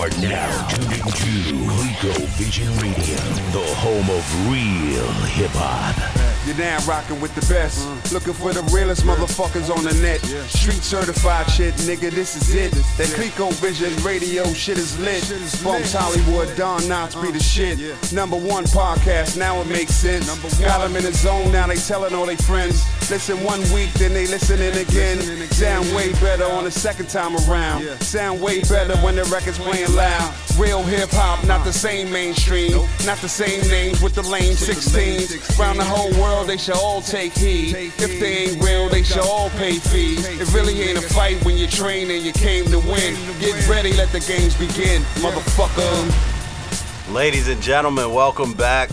are now tuned into Rico Vision Radio, the home of real hip hop. You're now rocking with the best. Looking for the realest motherfuckers on the net. Street certified shit, nigga, this is it. That ColecoVision radio shit is lit. Bumps Hollywood, Don Knotts be the shit. Number one podcast, now it makes sense. Got them in the zone, now they telling all their friends. Listen one week, then they listening again. Sound way better on the second time around. Sound way better when the record's playing loud. Real hip hop, not the same mainstream. Not the same names with the lame 16s. Round the whole world, they should all take heed. If they ain't real, they should all pay fees. It really ain't a fight when you train and you came to win. Get ready, let the games begin, motherfucker. Ladies and gentlemen, welcome back.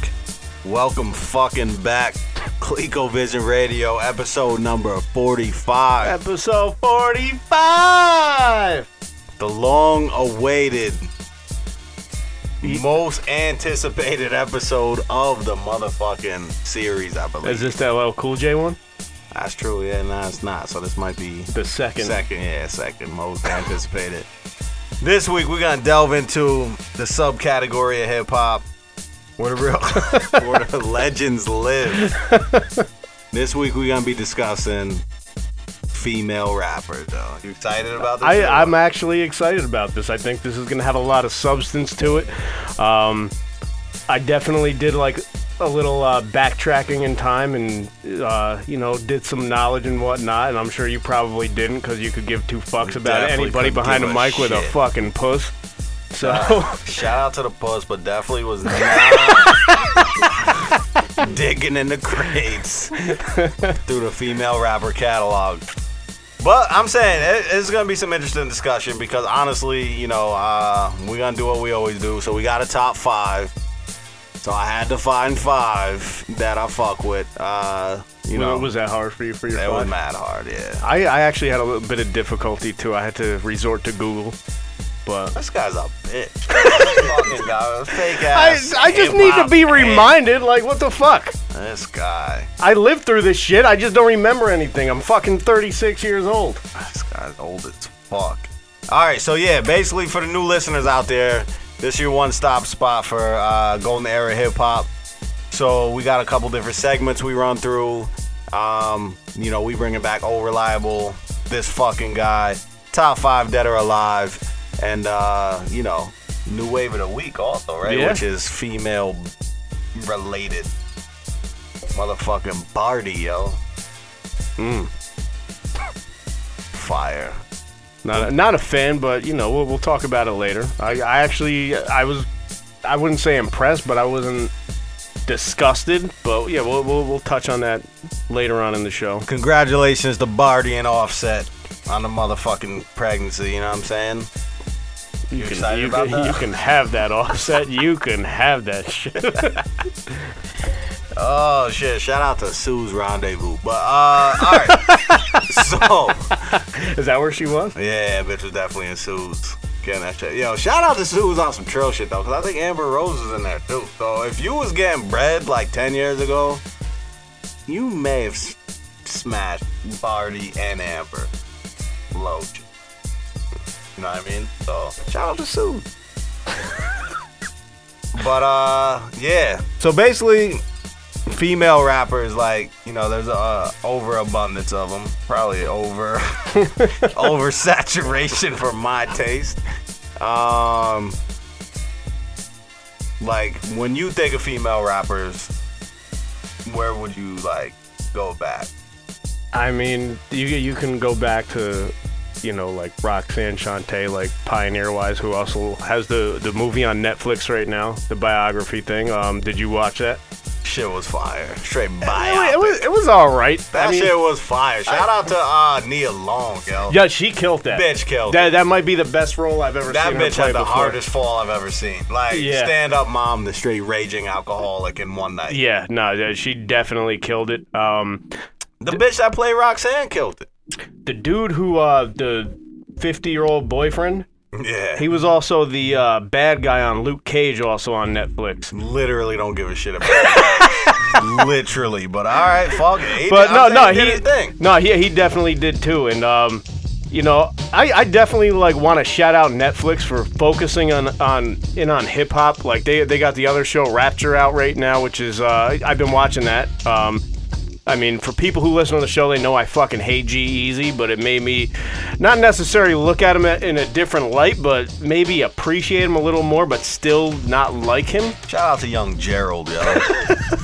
Welcome fucking back. ColecoVision Radio, episode number 45. Episode 45! The long awaited, most anticipated episode of the motherfucking series, I believe. Is this that little Cool J one? That's true, yeah, no, it's not. So this might be The second. Second, yeah, second most anticipated. This week we're gonna delve into the subcategory of hip hop where the real where the legends live. this week we're gonna be discussing female rapper, Though, you excited about this? I, I'm actually excited about this. I think this is going to have a lot of substance to it. Um, I definitely did like a little uh, backtracking in time and, uh, you know, did some knowledge and whatnot. And I'm sure you probably didn't because you could give two fucks about Definitely anybody behind a mic with a fucking puss. So, Shout out to the puss, but definitely was not digging in the crates through the female rapper catalog. But I'm saying it, it's gonna be some interesting discussion because honestly, you know, uh, we're gonna do what we always do. So we got a top five. So I had to find five that I fuck with. Uh, you know, was that hard for you for your that was five? mad hard. Yeah, I, I actually had a little bit of difficulty too. I had to resort to Google. But this guy's a bitch. Fucking guy, fake I, ass. I just need to be reminded, like, what the fuck? This guy. I lived through this shit. I just don't remember anything. I'm fucking 36 years old. This guy's old as fuck. All right, so yeah, basically for the new listeners out there, this is your one-stop spot for uh, golden era hip hop. So we got a couple different segments we run through. Um, you know, we bringing back old reliable, this fucking guy, top five dead or alive, and uh, you know, new wave of the week also, right? Yeah. Which is female related. Motherfucking Bardi, yo. Mm. Fire. Not a, not a fan, but you know, we'll, we'll talk about it later. I, I actually, I was, I wouldn't say impressed, but I wasn't disgusted. But yeah, we'll, we'll, we'll touch on that later on in the show. Congratulations to Bardi and Offset on the motherfucking pregnancy, you know what I'm saying? You, You can, excited you, about can, that? you can have that offset. you can have that shit. Oh shit, shout out to Sue's Rendezvous. But uh alright. so Is that where she was? yeah, bitch was definitely in Sue's. Getting that shit. Yo, shout out to Sue's on some trail shit though, cause I think Amber Rose is in there too. So if you was getting bread like ten years ago, you may have s- smashed Bardi and Amber. Loach. You know what I mean? So shout out to Sue. but uh yeah. So basically female rappers like, you know, there's a overabundance of them. Probably over oversaturation for my taste. Um like when you think of female rappers, where would you like go back? I mean, you you can go back to, you know, like Roxanne Shante, like pioneer wise, who also has the the movie on Netflix right now, the biography thing. Um, did you watch that? Shit was fire. Straight It, biopic. it was it was all right. that I mean, shit was fire. Shout out to uh, Nia Long, yo. yeah, she killed that. Bitch killed That it. that might be the best role I've ever That seen her bitch had the before. hardest fall I've ever seen. Like Yeah. stand up mom, the straight raging alcoholic in one night. Yeah, no, she definitely killed it. Um, The bitch that played Roxanne killed it. the dude who uh the 50 year old boyfriend, Yeah. he was also the uh, bad guy on Luke Cage, also on Netflix. literally don't give a shit about it. literally, but all right, fuck it. But no, no, he no, he he definitely did too. And um, you know, I, I definitely like want to shout out Netflix for focusing on on in on hip hop. Like they they got the other show Rapture out right now, which is uh, I've been watching that. Um, I mean, for people who listen to the show, they know I fucking hate G-Eazy, but it made me not necessarily look at him in a different light, but maybe appreciate him a little more, but still not like him. Shout out to young Gerald, yo.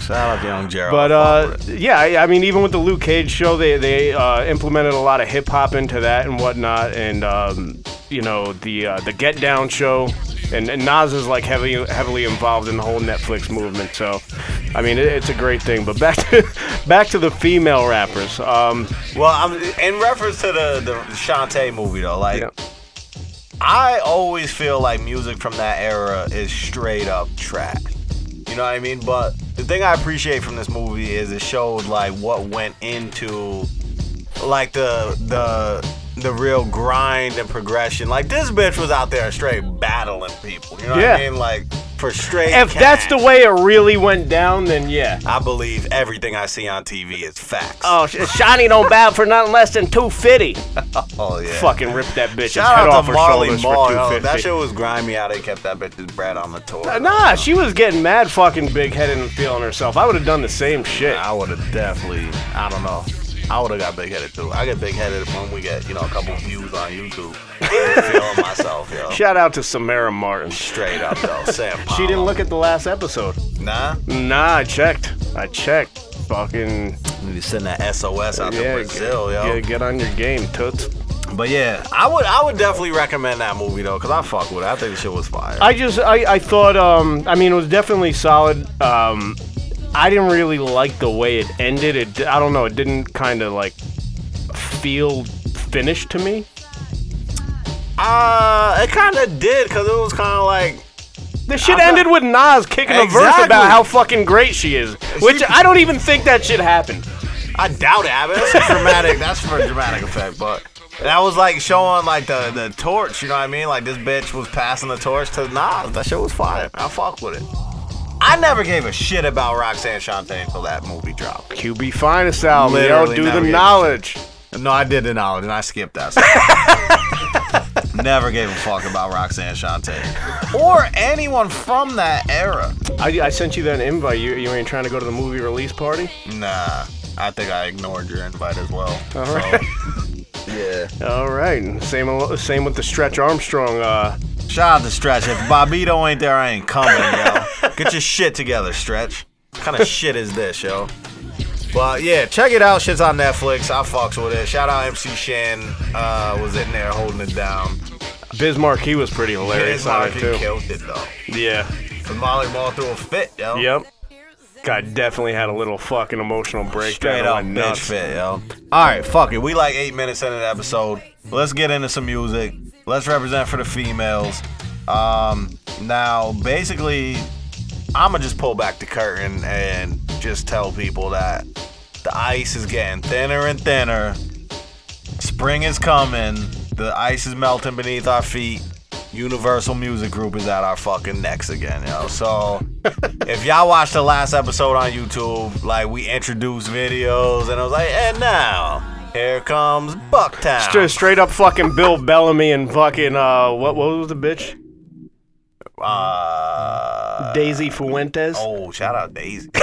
Shout out to young Gerald. But uh, fuck with it. yeah, I, I mean, even with the Luke Cage show, they they uh, implemented a lot of hip hop into that and whatnot, and um, you know the uh, the Get Down show, and, and Nas is like heavily heavily involved in the whole Netflix movement. So, I mean, it, it's a great thing. But back to back to the female rappers. Um, well, I'm, in reference to the the Shante movie though, like. Yeah. I always feel like music from that era is straight up trash. You know what I mean? But the thing I appreciate from this movie is it showed like what went into like the the the real grind and progression. Like this bitch was out there straight battling people. You know what I Yeah. mean? Like for straight. if that's the way it really went down, then yeah. I believe everything I see on TV is facts. Oh, Sh- Shani don't bow for nothing less than two fifty. Oh, yeah. Fucking rip that bitch. Shout head out off to Marley Marl. for yo. That shit was grimy how they kept that bitch's bread on the tour. Uh, Nah, she was getting mad fucking big headed and feeling herself. I would have done the same shit. I would have definitely, I don't know. I would have got big headed too. I get big headed when we get, you know, a couple views on YouTube. Feeling myself, yo. Shout out to Samara Martin. Straight up though, Sam. She didn't look at the last episode. Nah, Nah, I checked. I checked. Fucking was sending that SOS out to Brazil, get, yo. yeah, get on your game, toots. But yeah, I would, I would definitely recommend that movie though, cause I fuck with it. I think the shit was fire. I just I, I thought um I mean it was definitely solid. Um I didn't really like the way it ended. It I don't know, it didn't kind of like feel finished to me. uh, it kind of did, cause it was kind of like. The shit I thought- ended with Nas kicking a verse about how fucking great she is, which I don't even think that shit happened. I doubt it. I mean, that's dramatic. That's for dramatic effect, but that was like showing like the the torch. You know what I mean? Like this bitch was passing the torch to Nas. That shit was fire. I fuck with it. I never gave a shit about Roxanne Shante until that movie dropped. QB Finest album, yo, Literally do never the gave a knowledge. No, I did the knowledge and I skipped that. never gave a fuck about Roxanne Shante or anyone from that era. I, I sent you that invite. You you ain't trying to go to the movie release party? Nah, I think I ignored your invite as well. All So, right. yeah. All right. Same same with the Stretch Armstrong. Uh, Shout out to Stretch. If Bobbito ain't there, I ain't coming, yo. Get your shit together, Stretch. What kind of shit is this, yo? But yeah, check it out. Shit's on Netflix. I fucks with it. Shout out MC Shan. Uh, was in there holding it down. Biz Markie, he was pretty hilarious His on it too. killed it though. Yeah. Cause Marley Marl threw a fit, yo. Yep. Guy definitely had a little fucking emotional breakdown. Straight up bitch fit, yo. All right, fuck it. We like eight minutes into the episode. Let's get into some music. Let's represent for the females. Um, now, basically, I'ma just pull back the curtain and just tell people that the ice is getting thinner and thinner. Spring is coming. The ice is melting beneath our feet. Universal Music Group is at our fucking necks again, yo. So if y'all watched the last episode on YouTube, like we introduced videos and I was like, and now here comes Bucktown. Straight, straight up fucking Bill Bellamy and fucking uh what what was the bitch? Uh, Daisy Fuentes. oh, shout out Daisy.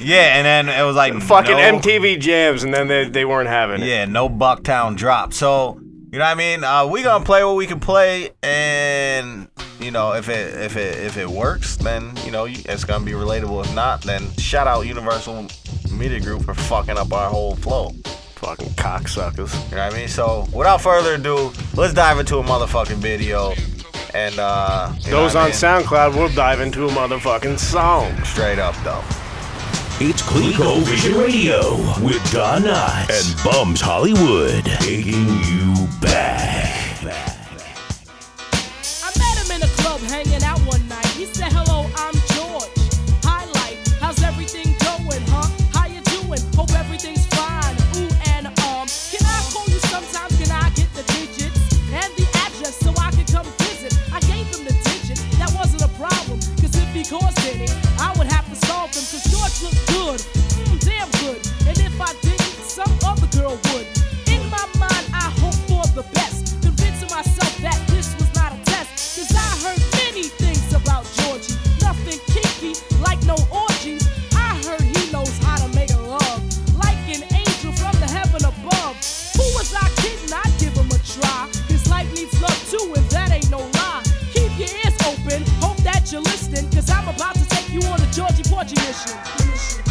yeah, and then it was like fucking no- MTV jams and then they, they weren't having it. Yeah, no Bucktown drop. So you know what I mean? Uh, we gonna play what we can play, and you know if it if it if it works, then you know it's gonna be relatable. If not, then shout out Universal Media Group for fucking up our whole flow. Fucking cocksuckers. You know what I mean? So without further ado, let's dive into a motherfucking video. And uh, Those what I on mean? SoundCloud will dive into a motherfucking song. straight up though. It's ColecoVision Radio with Don Knotts and Bums Hollywood taking you back. I met him in a club hanging out one night. He said, Hello, I'm George. Hi, life. How's everything going, huh? How you doing? Hope everything's fine. Ooh, and um, can I call you sometimes? Can I get the digits and the address so I can come visit? I gave him the digit. That wasn't a problem. Cause if he caused any, look good, mm, damn good. And if I didn't, some other girl would. In my mind, I hope for the best, convincing myself that this was not a test. Cause I heard many things about Georgie, nothing kinky, like no orgies. I heard he knows how to make love, like an angel from the heaven above. Who was I kidding? I'd give him a try. Cause life needs love too, and that ain't no lie. Keep your ears open, hope that you're listening, cause I'm about to. Georgie Porgy mission.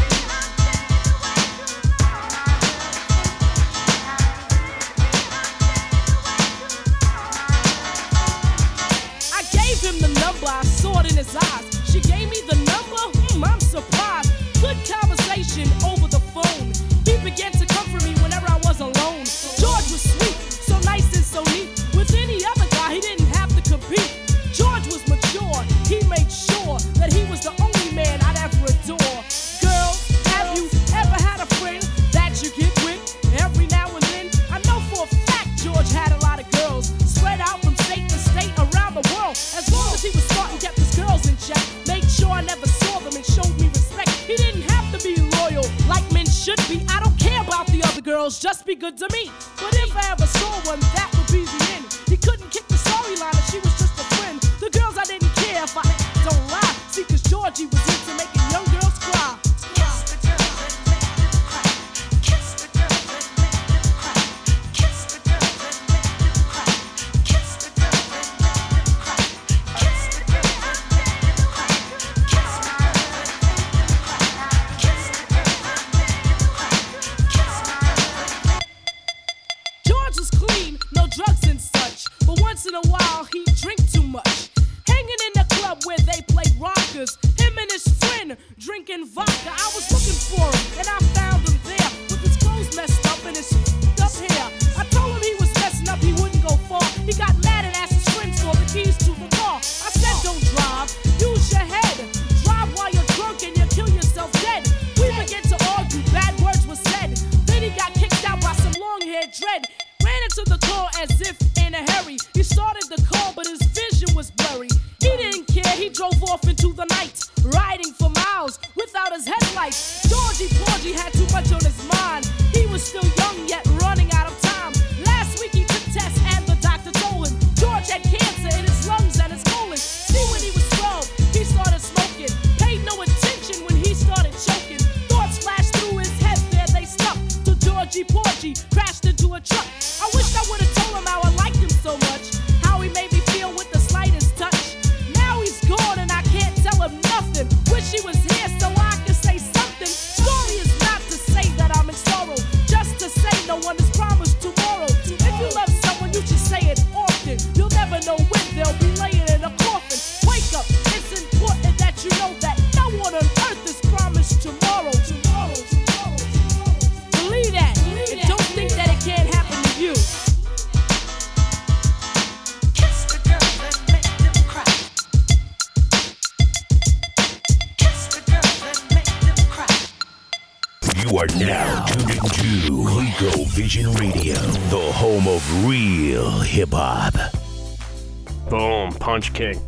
Punch King.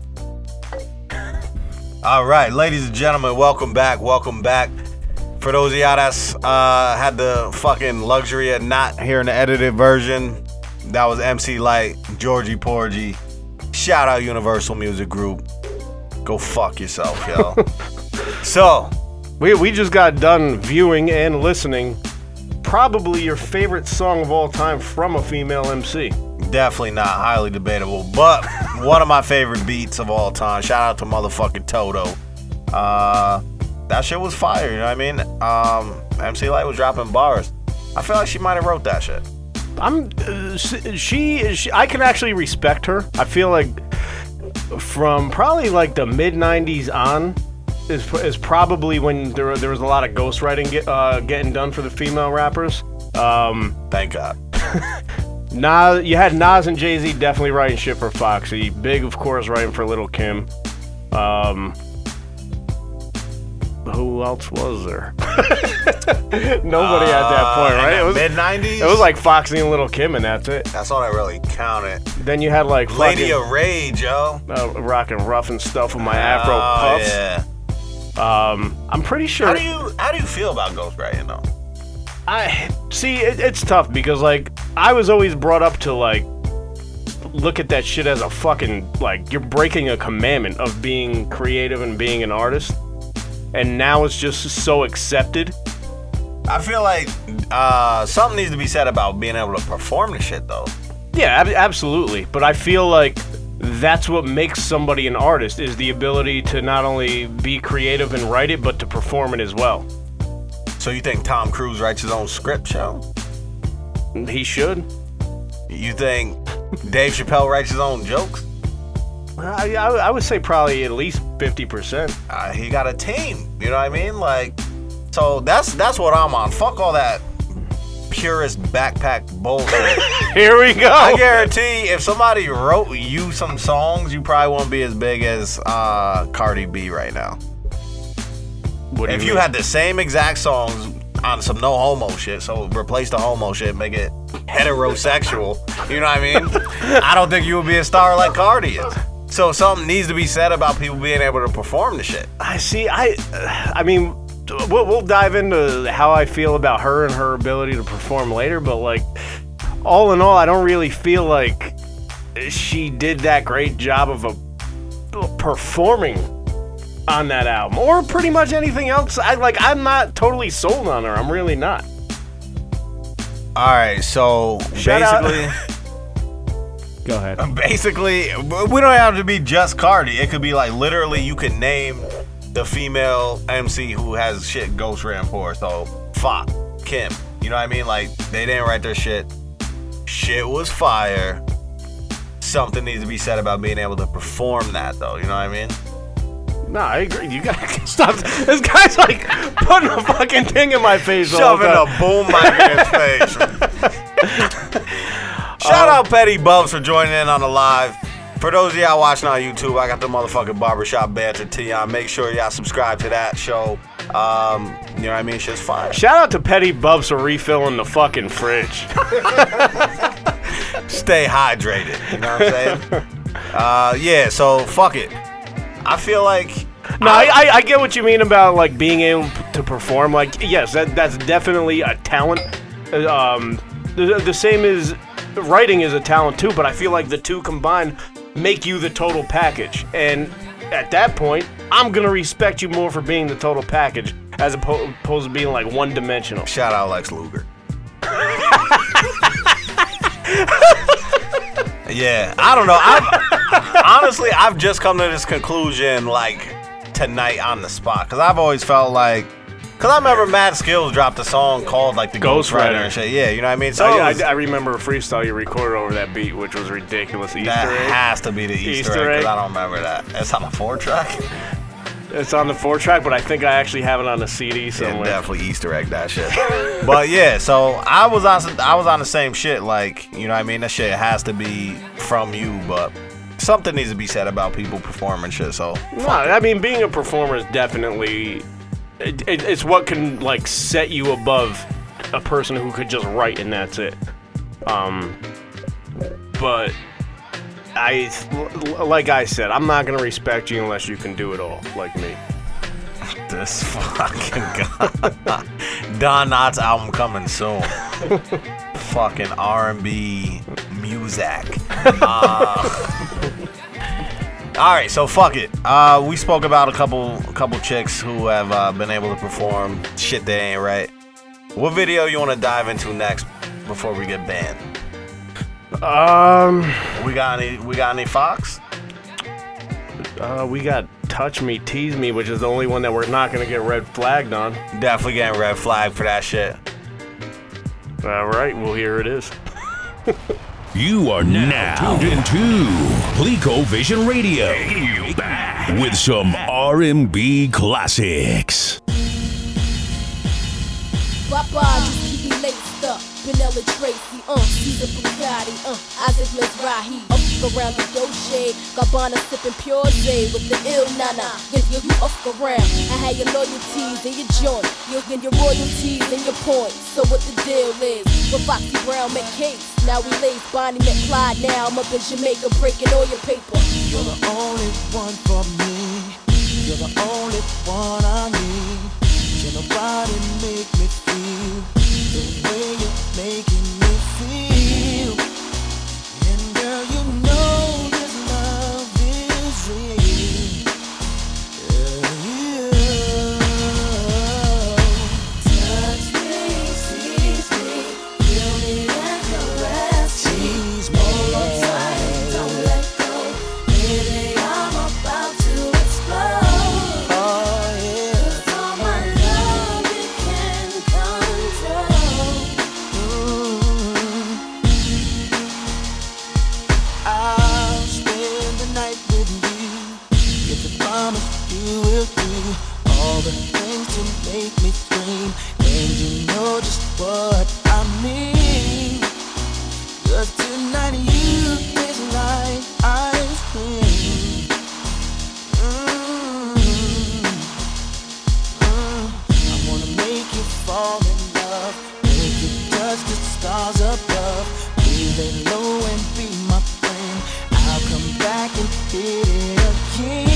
All right, ladies and gentlemen, welcome back. Welcome back. For those of y'all that's uh, had the fucking luxury of not hearing the edited version, that was MC Lyte, Georgie Porgy. Shout out Universal Music Group. Go fuck yourself, yo. so, We, we just got done viewing and listening probably your favorite song of all time from a female MC. definitely not highly debatable, but one of my favorite beats of all time. Shout out to motherfucking Toto. Uh, that shit was fire, you know what I mean? Um, MC Lyte was dropping bars. I feel like she might have wrote that shit. I'm uh, she I can actually respect her. I feel like from probably like the mid 90s on is, is probably when there, there was a lot of ghostwriting get, uh, getting done for the female rappers. Um, Thank God. Nas, you had Nas and Jay Z definitely writing shit for Foxy. Big, of course, writing for Little Kim. Um, who else was there? Nobody at that point, right? It was, mid '90s. it was like Foxy and Little Kim, and that's it. that's all I really counted. Then you had like Lady fucking, of Rage, yo. uh, rocking rough and stuff with my Afro Oh, puffs. yeah. Um, I'm pretty sure. How do you how do you feel about ghostwriting though? I see. It, it's tough because like I was always brought up to like look at that shit as a fucking like you're breaking a commandment of being creative and being an artist, and now it's just so accepted. I feel like uh, something needs to be said about being able to perform the shit though. Yeah, ab- absolutely. But I feel like that's what makes somebody an artist is the ability to not only be creative and write it, but to perform it as well. So you think Tom Cruise writes his own script show? He should. You think Dave Chappelle writes his own jokes? I, I, I would say probably at least 50%. Uh, he got a team. You know what I mean? Like, so that's that's what I'm on. Fuck all that purist backpack bullshit. Here we go. I guarantee if somebody wrote you some songs, you probably won't be as big as uh, Cardi B right now. What If you mean? had the same exact songs on some no homo shit, so replace the homo shit, make it heterosexual, you know what I mean? I don't think you would be a star like Cardi is. So something needs to be said about people being able to perform the shit. I see. I, I mean, we'll, we'll dive into how I feel about her and her ability to perform later. But like, all in all, I don't really feel like she did that great job of a performing on that album, or pretty much anything else. I like. I'm not totally sold on her. I'm really not. All right, so Shout basically, Go ahead. basically, we don't have to be just Cardi. It could be like literally, you could name the female MC who has shit Ghost ran for. So, fuck Kim. You know what I mean? Like they didn't write their shit. Shit was fire. Something needs to be said about being able to perform that, though. You know what I mean? No, I agree. You gotta stop. This guy's like putting a fucking thing in my face. all the Shoving time. a boom mic in his face. Shout out Petty Bubs for joining in on the live. For those of y'all watching on YouTube, I got the motherfucking barbershop banter T on. Make sure y'all subscribe to that show. Um, you know what I mean? Shit's fire. Shout out to Petty Bubs for refilling the fucking fridge. Stay hydrated. You know what I'm saying? uh, yeah. So fuck it. I feel like No, I, I, I get what you mean about like being able to perform. Like, yes, that that's definitely a talent. Uh, Um, the, the same as writing is a talent too. But I feel like the two combined make you the total package. And at that point, I'm gonna respect you more for being the total package as oppo- opposed to being like one dimensional. shout out Lex Luger. yeah, I don't know. I've honestly I've just come to this conclusion like tonight on the spot because I've always felt like because I remember Mad Skillz dropped a song called like the Ghost, Ghost Rider Rider. and shit. Yeah, you know what I mean. So oh, I, was- I, I remember a freestyle you recorded over that beat, which was ridiculous. Easter that egg. has to be the Easter, Easter egg because. I don't remember that. It's on the four track. It's on the four track, but I think I actually have it on the CD somewhere. Yeah, definitely Easter egg that shit. but yeah, so I was on I was on the same shit. Like you know what I mean. That shit has to be from you, but something needs to be said about people performing shit. So No, I mean being a performer is definitely it, it, it's what can like set you above a person who could just write and that's it. Um, but I like I said, I'm not gonna respect you unless you can do it all like me. this fucking guy. Don Knotts album coming soon. fucking R&B music. Uh, all right, so fuck it. Uh, we spoke about a couple, a couple chicks who have uh, been able to perform shit they ain't right. What video you want to dive into next before we get banned? Um, We got any? We got any Fox? uh, we got Touch Me, Tease Me, which is the only one that we're not gonna get red flagged on. Definitely getting red flag for that shit. All right, well here it is. You are now, tuned into ColecoVision Radio with some R&B classics. Papa, just keep me laced up. Vanilla Tracy, uh, Caesar Bugatti, uh, Isaac Mizrahi. Up around the Dolce, Gabbana sipping pure J with the ill nana. Get you up around. I had your loyalties and your joint. You'll get your royalties and your points. So what the deal is? With Foxy Brown met Case. Now we lace Bonnie Clyde. Now I'm up in Jamaica breaking all your paper. You're the only one for me. You're the only one I need. Can nobody make me feel the way you're making stars above, lay low and be my friend. I'll come back and hit it again,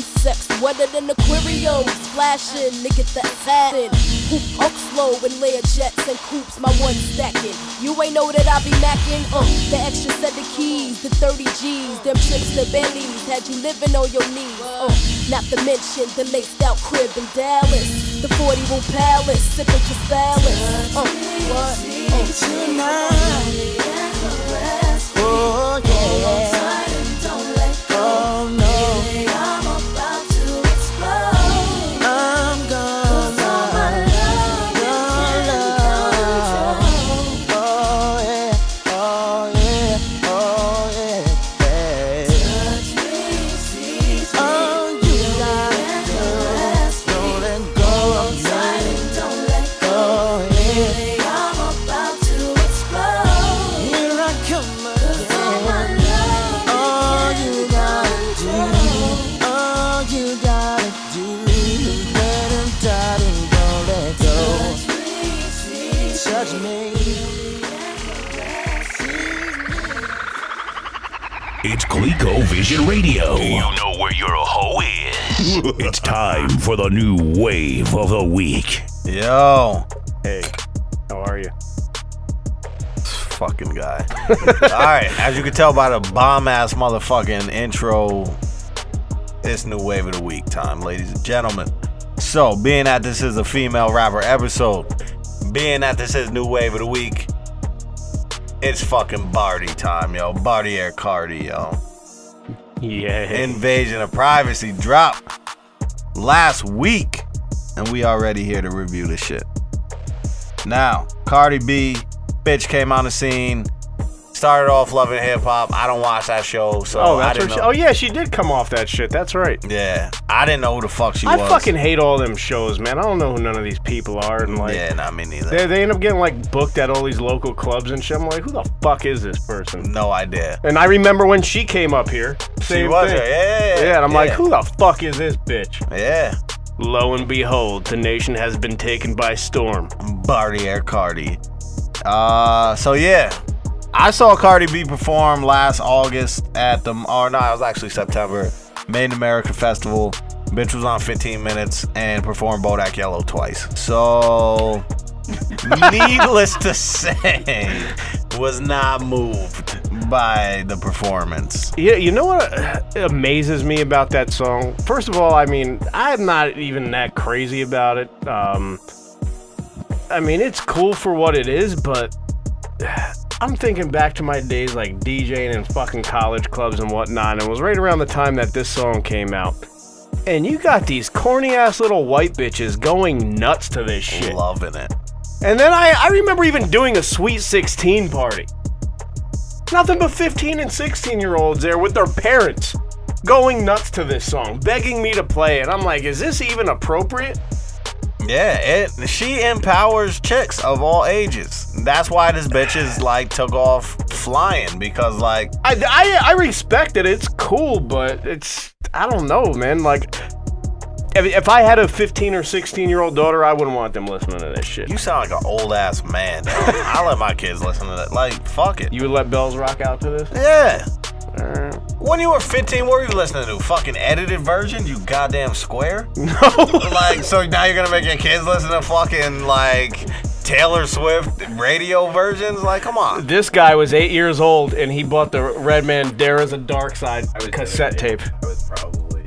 sex, wetter than aquarium, splashing, nigga that satin. Hoop up slow and layer jets and coops, my one stacking. You ain't know that I be macking, uh, the extra set of keys, the 30 G's, them trips to Bentleys, had you living on your knees, uh, not to mention the laced out crib in Dallas, the 40 room palace, sipping Cristalis, uh, what? Uh, Tonight. Oh, yeah. Oh, no. it's time for the new wave of the week. Yo, Hey, how are you? fucking guy. All right, as you can tell by the bomb ass motherfucking intro, it's new wave of the week time, ladies and gentlemen. So, being that this is a female rapper episode, being that this is new wave of the week, it's fucking Bardi time, yo. Bardi Air Cardi, yo. Yeah. Invasion of Privacy dropped last week, and we already here to review the shit. Now, Cardi B, bitch came on the scene, started off loving hip hop. I don't watch that show, so oh, I that's didn't her. know. Oh yeah, she did come off that shit. That's right. yeah, I didn't know who the fuck she I was. I fucking hate all them shows, man. I don't know who none of these people are, and like, yeah, not me neither. they, they end up getting like booked at all these local clubs and shit. I'm like, who the fuck is this person? no idea. And I remember when she came up here. She was thing. her, yeah, Yeah, and I'm like, who the fuck is this bitch? Yeah, Lo and behold, the nation has been taken by storm. Bardi Air Cardi. Uh, so yeah, I saw Cardi B perform last August at the, or no, it was actually September, Made in America Festival. Bitch was on 15 minutes and performed Bodak Yellow twice. So, needless to say, was not moved by the performance. Yeah, you know what amazes me about that song? First of all, I mean, I'm not even that crazy about it. Um, I mean, it's cool for what it is, but I'm thinking back to my days like DJing in fucking college clubs and whatnot, and it was right around the time that this song came out. And you got these corny ass little white bitches going nuts to this shit. Loving it. And then I, I remember even doing a Sweet 16 party. Nothing but 15 and 16 year olds there with their parents going nuts to this song, begging me to play it. I'm like, is this even appropriate? Yeah, it she empowers chicks of all ages. That's why this bitch is like took off flying because like I, I, I respect it. It's cool, but it's, I don't know, man. Like, if, if I had a 15 or 16 year old daughter, I wouldn't want them listening to this shit. you sound like an old ass man. I let my kids listen to that. Like fuck it. You would let bells rock out to this? Yeah. Uh, When you were 15, what were you listening to? Fucking edited version? You goddamn square? no. like, so now you're gonna make your kids listen to fucking like Taylor Swift radio versions. Like, come on. This guy was eight years old and he bought the Redman Dare Iz a Darkside cassette tape. I was probably.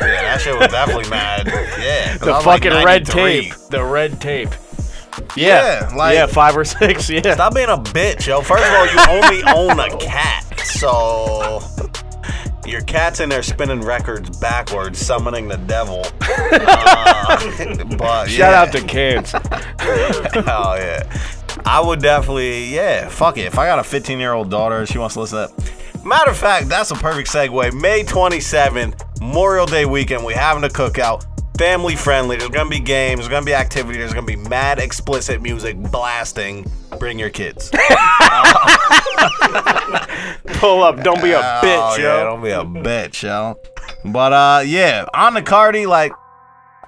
Yeah, that shit was definitely mad. Yeah. The was like fucking red tape. The red tape. Yeah, like yeah, five or six. Yeah. Stop being a bitch, yo. First of all, you only own a cat, so your cat's in there spinning records backwards, summoning the devil. Uh, but Shout yeah. out to Cans. oh yeah, I would definitely yeah. Fuck it. If I got a 15 year old daughter, she wants to listen to that. Matter of fact, that's a perfect segue. May 27th, Memorial Day weekend. We having a cookout. Family friendly. There's gonna be games. There's gonna be activity. There's gonna be mad explicit music blasting. Bring your kids. Pull up. Don't be a Oh, bitch, yeah, yo. don't be a bitch, yo. But uh, yeah, on the Cardi, like,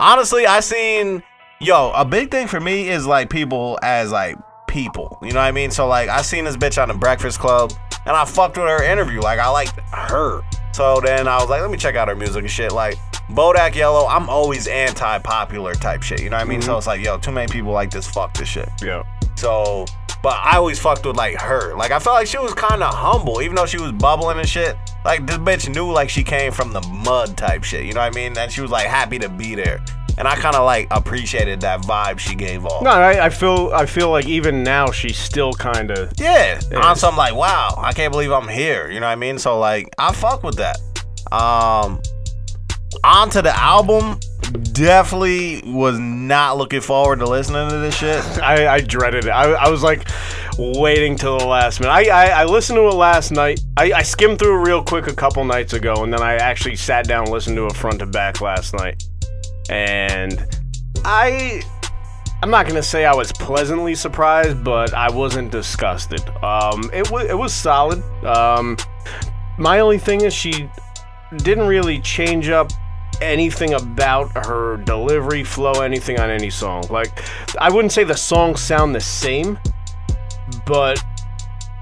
honestly, I seen, yo, a big thing for me is like people as like people. You know what I mean? So like, I seen this bitch on the Breakfast Club, and I fucked with her interview. Like, I liked her. So then I was like, let me check out her music and shit. Like, Bodak Yellow, I'm always anti-popular type shit. You know what I mean? So mm-hmm. it's like, yo, too many people like this. Fuck this shit. Yeah. So, but I always fucked with like her. Like I felt like she was kind of humble, even though she was bubbling and shit. Like this bitch knew like she came from the mud type shit. You know what I mean? And she was like happy to be there. And I kind of like appreciated that vibe she gave off. No, I, I feel I feel like even now she's still kind of Yeah, on some like, wow, I can't believe I'm here. You know what I mean? So like, I fuck with that. Um, onto the album. Definitely was not looking forward to listening to this shit. I, I dreaded it. I, I was like waiting till the last minute. I, I, I listened to it last night. I, I skimmed through it real quick a couple nights ago, and then I actually sat down and listened to it front to back last night. And I I'm not gonna say I was pleasantly surprised, but I wasn't disgusted. Um, it was it was solid. Um, my only thing is she didn't really change up anything about her delivery, flow, anything on any song. Like I wouldn't say the songs sound the same, but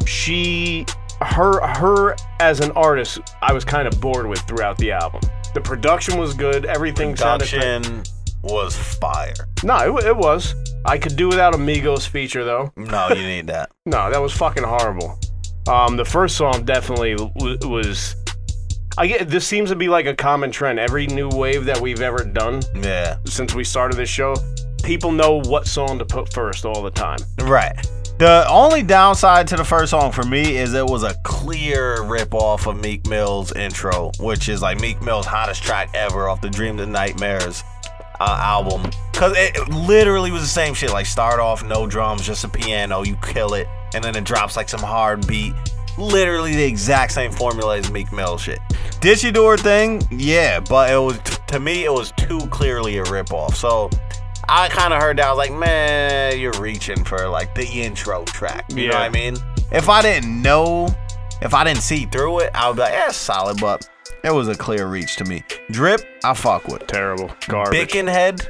she her her as an artist, I was kind of bored with throughout the album. The production was good. Everything sounded. Production was fire. No, it, it was. I could do without Amigos feature though. No, you need that. No, that was fucking horrible. Um, the first song definitely w- was. I get this seems to be like a common trend. Every new wave that we've ever done Yeah. since we started this show, people know what song to put first all the time. Right. The only downside to the first song for me is it was a clear rip off of Meek Mill's intro, which is like Meek Mill's hottest track ever off the Dreams and Nightmares uh, album. Cause it, it literally was the same shit. Like start off no drums, just a piano, you kill it, and then it drops like some hard beat. Literally the exact same formula as Meek Mill shit. Did she do her thing? Yeah, but it was to me it was too clearly a rip off. So I kind of heard that. I was like, man, you're reaching for like the intro track. You know what I mean? If I didn't know, if I didn't see through it, I would be like, yeah, solid, but it was a clear reach to me. Drip, I fuck with. Terrible, garbage. Bicking head,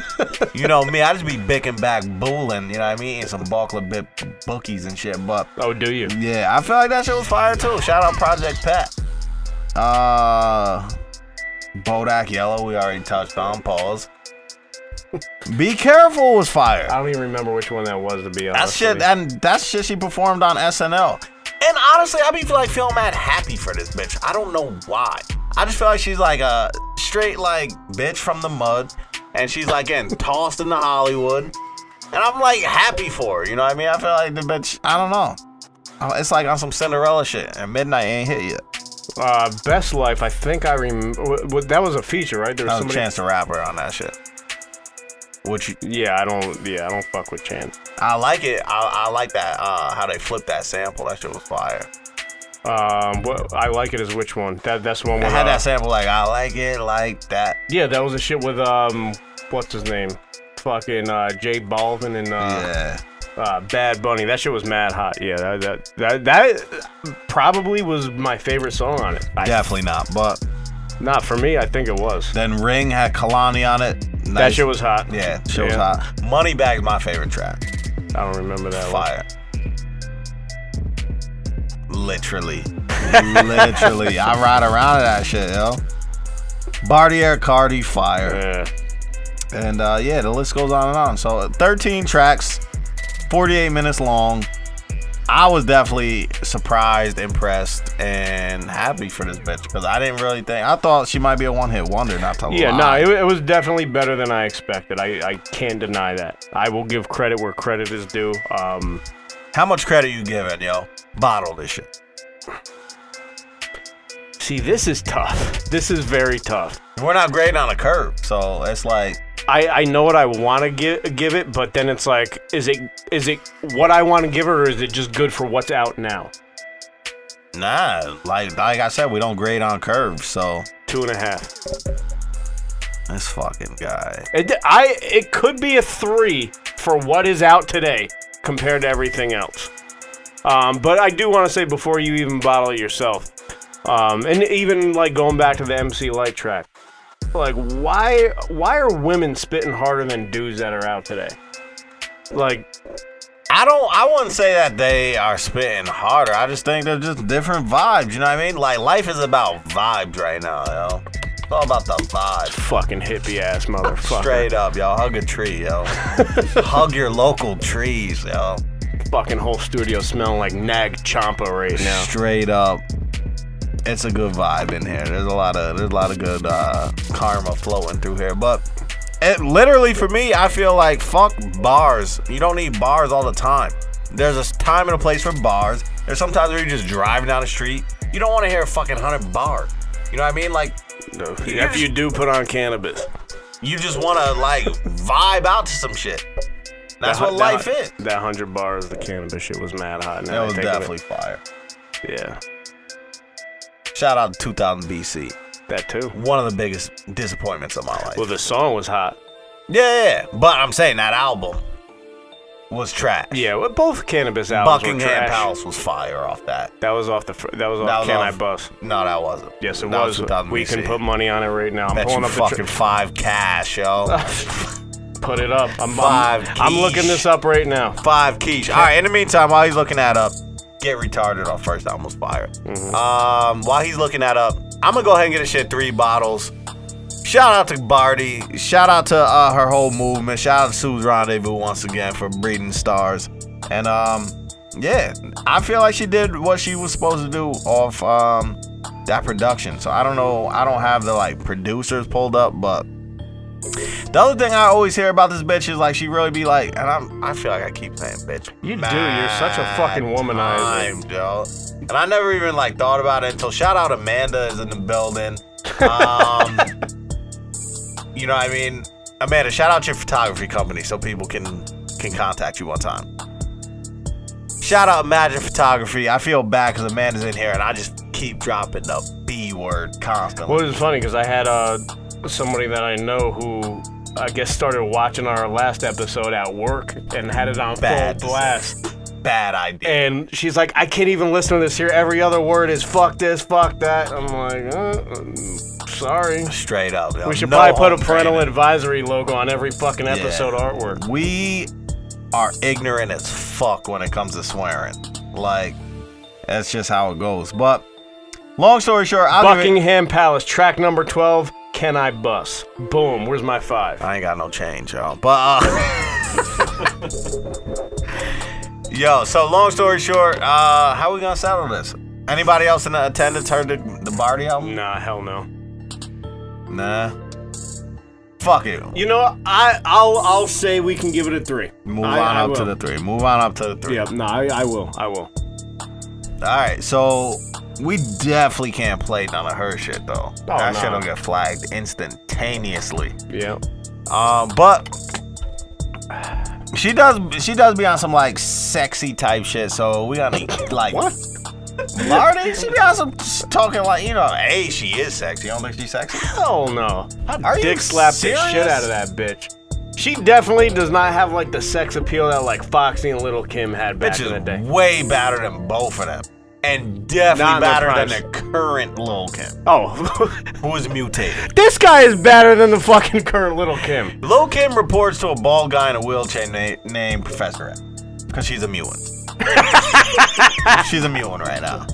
you know me, I just be bicking back, booling, you know what I mean? Eating some Balkla bit bookies and shit, but Oh, do you? yeah, I feel like that shit was fire too. Shout out Project Pat. Uh, Bodak Yellow, we already touched on. Pause. Be careful was fire. I don't even remember which one that was to be honest. That shit, and that shit she performed on SNL. And honestly, I be feel like feeling mad happy for this bitch. I don't know why. I just feel like she's like a straight like bitch from the mud, and she's like getting tossed into Hollywood. And I'm like happy for her. You know what I mean? I feel like the bitch. I don't know. Uh, It's like on some Cinderella shit, and Midnight ain't hit yet. Uh, Best Life. I think I remember. That was a feature, right? There was was somebody. Chance the Rapper on that shit. Which Yeah, I don't. Yeah, I don't fuck with Chance. I like it. I, I like that. Uh, how they flipped that sample. That shit was fire. Um, what I like it is which one? That that's the one with. had uh, that sample like I like it like that. yeah, that was a shit with um, what's his name? Fucking uh, J Balvin and uh, yeah. uh, Bad Bunny. That shit was mad hot. Yeah, that that that, that probably was my favorite song on it. I, Definitely not. But Not for me. I think it was. then Ring had Kehlani on it. That shit was hot. Yeah, shit was Yeah. hot. Moneybag's my favorite track. I don't remember that one. Fire. Literally. Literally. I ride around to that shit, yo. Bartier Cardi fire. Yeah. And uh, yeah, the list goes on and on. So 13 tracks, 48 minutes long. I was definitely surprised, impressed, and happy for this bitch because I didn't really think. I thought she might be a one-hit wonder. Not to lie. Yeah, no, it, it was definitely better than I expected. I, I can't deny that. I will give credit where credit is due. Um, How much credit you giving, yo? Bottle this shit. see, this is tough. This is very tough. We're not grading on a curve, so it's like I, I know what I want to give give it, but then it's like, is it is it what I want to give it, or is it just good for what's out now? nah. Like like I said, we don't grade on curves, so Two and a half. this fucking guy. It, I it could be a three for what is out today compared to everything else. Um, but I do want to say before you even bottle it yourself, um, and even like going back to the MC Lyte track, like why why are women spitting harder than dudes that are out today? Like I don't. I wouldn't say that they are spitting harder. I just think they're just different vibes. You know what I mean? Like life is about vibes right now, yo. It's all about the vibes. fucking hippie ass motherfucker. Straight up, y'all. Hug a tree, yo. Hug your local trees, yo. Fucking whole studio smelling like Nag Champa right now. Straight up. It's a good vibe in here. There's a lot of there's a lot of good uh, karma flowing through here. But it literally for me, I feel like fuck bars. You don't need bars all the time. There's a time and a place for bars. There's sometimes where you're just driving down the street. You don't want to hear a fucking hundred bar. You know what I mean? Like If you do put on Canibus, you just want to like vibe out to some shit. That's That- what life is. That hundred bars, the Canibus shit was mad hot. Now That was definitely fire. yeah, Shout out to 2000 BC. that too. One of the biggest disappointments of my life. Well, the song was hot. Yeah, yeah, yeah. but I'm saying that album was trash. Yeah, well, both Canibus albums were Buckingham trash. Palace was fire off that. That was off the. fr- That was off. That was Can off- I bust? No, that wasn't. Yes, it that was. 2000 we can put money on it right now. I'm Bet pulling up the. fucking Tra- five cash, yo. put it up. I'm, Five I'm, I'm looking this up right now. five quiche. All right. In the meantime, while he's looking that up, get retarded on first was fire. Mm-hmm. Um, while he's looking that up, I'm gonna go ahead and get a shit three bottles. Shout out to Bardi. Shout out to uh, her whole movement. Shout out to Sue's Rendezvous once again for breeding stars. And um, yeah, I feel like she did what she was supposed to do off um that production. So I don't know. I don't have the like producers pulled up, but the other thing I always hear about this bitch is like she really be like, and I'm I feel like I keep saying bitch. You do. You're such a fucking womanizer. time. And I never even like thought about it until shout out Amanda is in the building. Um, you know what I mean? Amanda, shout out your photography company so people can can contact you one time. Shout out Imagine Photography. I feel bad because Amanda's in here and I just keep dropping the B word constantly. Well, it was funny because I had uh, somebody that I know who I guess started watching our last episode at work and had it on Bad full blast. Bad idea. And she's like, I can't even listen to this here. Every other word is fuck this, fuck that. I'm like, uh, mm, sorry. Straight up. We should No probably put a parental training. advisory logo on every fucking Yeah. episode artwork. We are ignorant as fuck when it comes to swearing. Like, that's just how it goes. But long story short, I don't even- Buckingham Palace, track number 12, Can I Bus? Boom, where's my five? I ain't got no change, y'all. But uh Yo, so long story short, uh how we gonna settle this? Anybody else in the attendance heard the, the Bardi album? Nah, hell no. Nah. Fuck it. You know, what? I I'll I'll say we can give it a three. Move I- on I up to will. the three. Move on up to the three. Yeah, no, I, I will. I will. Alright, so we definitely can't play none of her shit though. Oh, that no. shit'll get flagged instantaneously. Yeah. Um, but she does she does be on some like sexy type shit. So we gotta be like What? Marty, she be on some talking like you know, hey, she is sexy. You don't think she's sexy? Hell no. Are you Dick slap the shit out of that bitch. She definitely does not have like the sex appeal that like Foxy and Little Kim had back Bitch in the is day. way better than both of them, and definitely Not in their better than the current Lil Kim, Oh, who is mutated. this guy is better than the fucking current Little Kim. Lil Kim reports to a bald guy in a wheelchair na- named Professor X because she's a mutant. she's a mutant right now.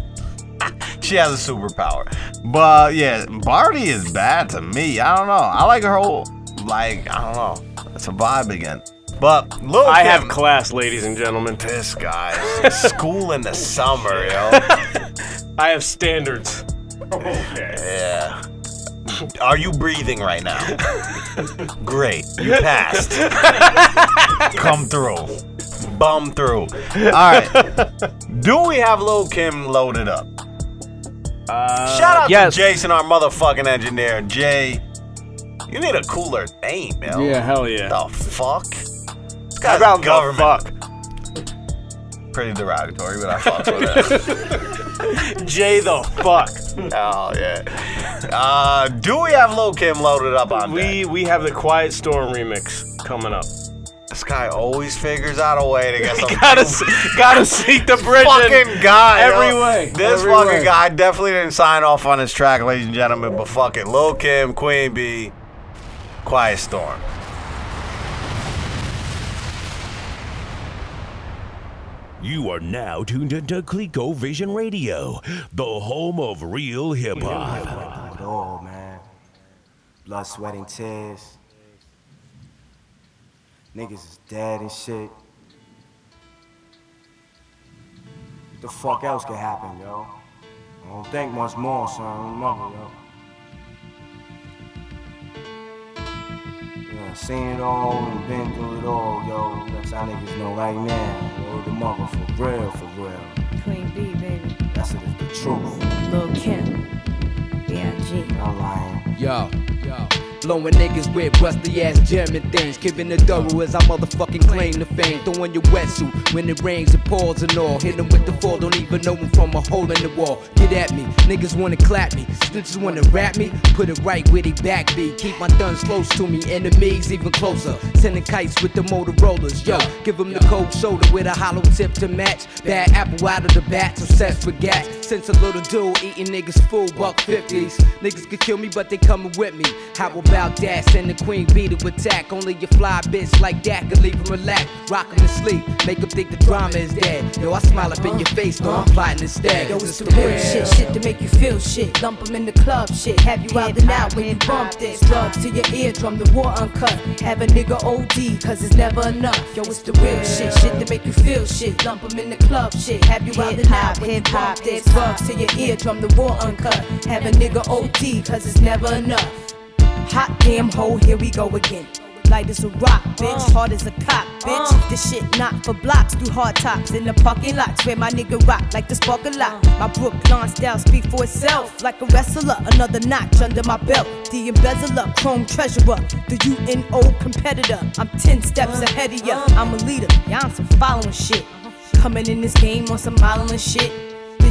She has a superpower. But yeah, Bardi is bad to me. I don't know. I like her whole like I don't know. It's a vibe again. But Lil I Kim, have class, ladies and gentlemen. this guy. School in the summer, yo. I have standards. Yeah. Are you breathing right now? Great. You passed. Come through. Bum through. All right. Do we have Lil Kim loaded up? Uh, Shout out yes. to Jason, our motherfucking engineer. Jay, you need a cooler name, yo. Yeah, hell yeah. The fuck? Guy's about government. fuck? Pretty derogatory, but I fuck with it. Jay the fuck. oh, yeah. Uh, do we have Lil Kim loaded up on We we have the Quiet Storm remix coming up. This guy always figures out a way to get some Gotta gotta seek the bridge. fucking guy. every yo. way, This every fucking way. guy definitely didn't sign off on his track, ladies and gentlemen. But fucking Lil Kim, Queen Bee, Quiet Storm. You are now tuned into ColecoVision Radio, the home of real hip hop. man. Blood, sweat, and tears. Niggas is dead and shit. What the fuck else could happen, yo? I don't think much more, son. Yo. Yeah, seen it all and been through it all, yo. Let y'all niggas know right now. Yo, the mother for real, for real. Queen B, baby. That's it, the truth. Lil Kim. B.I.G. I'm lying. Yo, yo. Blowing niggas with rusty ass German things. Keeping the thorough as I motherfucking claim the fame. Throwing your wetsuit when it rains and pours and all. Hit 'em with the fall, don't even know know 'em from a hole in the wall. Get at me, niggas wanna clap me. Snitches wanna rap me, put it right where they back be. Keep my guns close to me, enemies even closer. Sending kites with the Motorola's. Yo, give 'em the cold shoulder with a hollow tip to match. Bad apple out of the bat, obsessed with gas. Since a little dude eating niggas full buck 50s. Niggas could kill me, but they coming with me. How about that? Send the queen bee to attack. Only your fly bitch like that could leave him relax. Rock him to sleep, make him think the drama is dead. Yo, I smile up in your face, though I'm plotting instead. Yo, it's the real shit, shit to make you feel shit. Lump Lump 'em in the club, shit. Have you out and out when you bump this. Drugs to your eardrum, the war uncut. Have a nigga OD, cause it's never enough. Yo, it's the real shit, shit to make you feel shit. Lump Lump 'em in the club, shit. Have you out and out when you bump this. To your eardrum, the war uncut. Have a nigga OD, cause it's never enough. Hot damn hole, here we go again. Light as a rock, bitch. Uh. Hard as a cop, bitch. Uh. This shit not for blocks through hard tops in the parking lots where my nigga rock like the spark a lot. Uh. My Brooklyn style speak for itself like a wrestler. Another notch under my belt. The embezzler, chrome treasurer, the UNO competitor. I'm 10 steps ahead of ya. I'm a leader, yeah, I'm some following shit. Coming in this game on some modeling shit.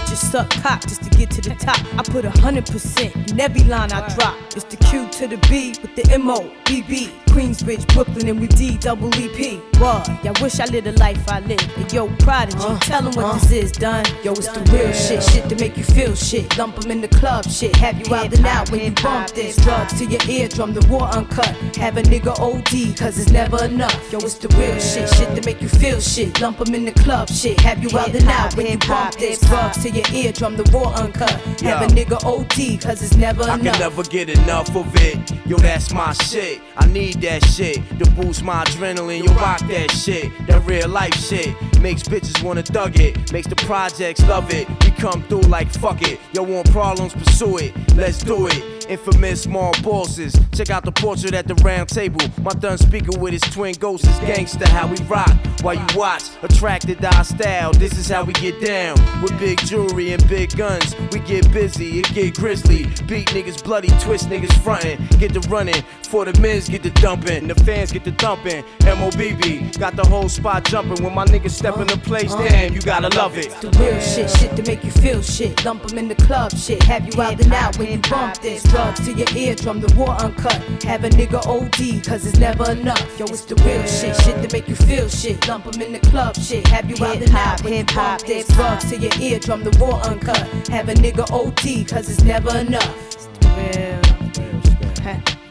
Bitches suck cock just to get to the top. I put a hundred percent in every line I drop. It's the Q to the B with the M O B B. Queensbridge, Brooklyn, and we D double E P. What? Y'all wish I lived a life I lived. And yo, prodigy, uh, tell 'em what uh. this is done. Yo, it's the real shit, shit to make you feel shit. Lump 'em in the club, shit. Have you out and out when you bump this. Drugs to your eardrum, the war uncut. Have a nigga OD, cause it's never enough. Yo, it's the real shit, shit to make you feel shit. Lump 'em in the club, shit. Have you out and out when you bump this. Drugs to your eardrum, the war uncut. Have a nigga OD, cause it's never enough. I can never get enough of it. Yo, that's my shit. I need that shit to boost my adrenaline. You rock that shit. That real life shit makes bitches wanna thug it. Makes the projects love it. We come through like fuck it. Yo, want problems, pursue it. Let's do it. Infamous small bosses. Check out the portrait at the round table. My thun speaker with his twin ghosts is gangster. How we rock while you watch. Attracted to our style. This is how we get down. With big jewelry and big guns. We get busy, it get grisly. Beat niggas bloody, twist niggas frontin'. Get the running. For the men's get the dumping. The fans get the dumping. MOBB got the whole spot jumping. When my niggas step in the place, damn, you gotta love it. The real shit, shit to make you feel shit. Lump 'em in the club, shit. Have you out and out when you bump this. Drugs to your eardrum, the war uncut. Have a nigga OD, cause it's never enough. Yo, it's the real shit, shit to make you feel shit. Lump 'em in the club, shit. Have you out and out when you bump this. Drugs to your eardrum, the war uncut. Have a nigga OD, cause it's never enough. Real.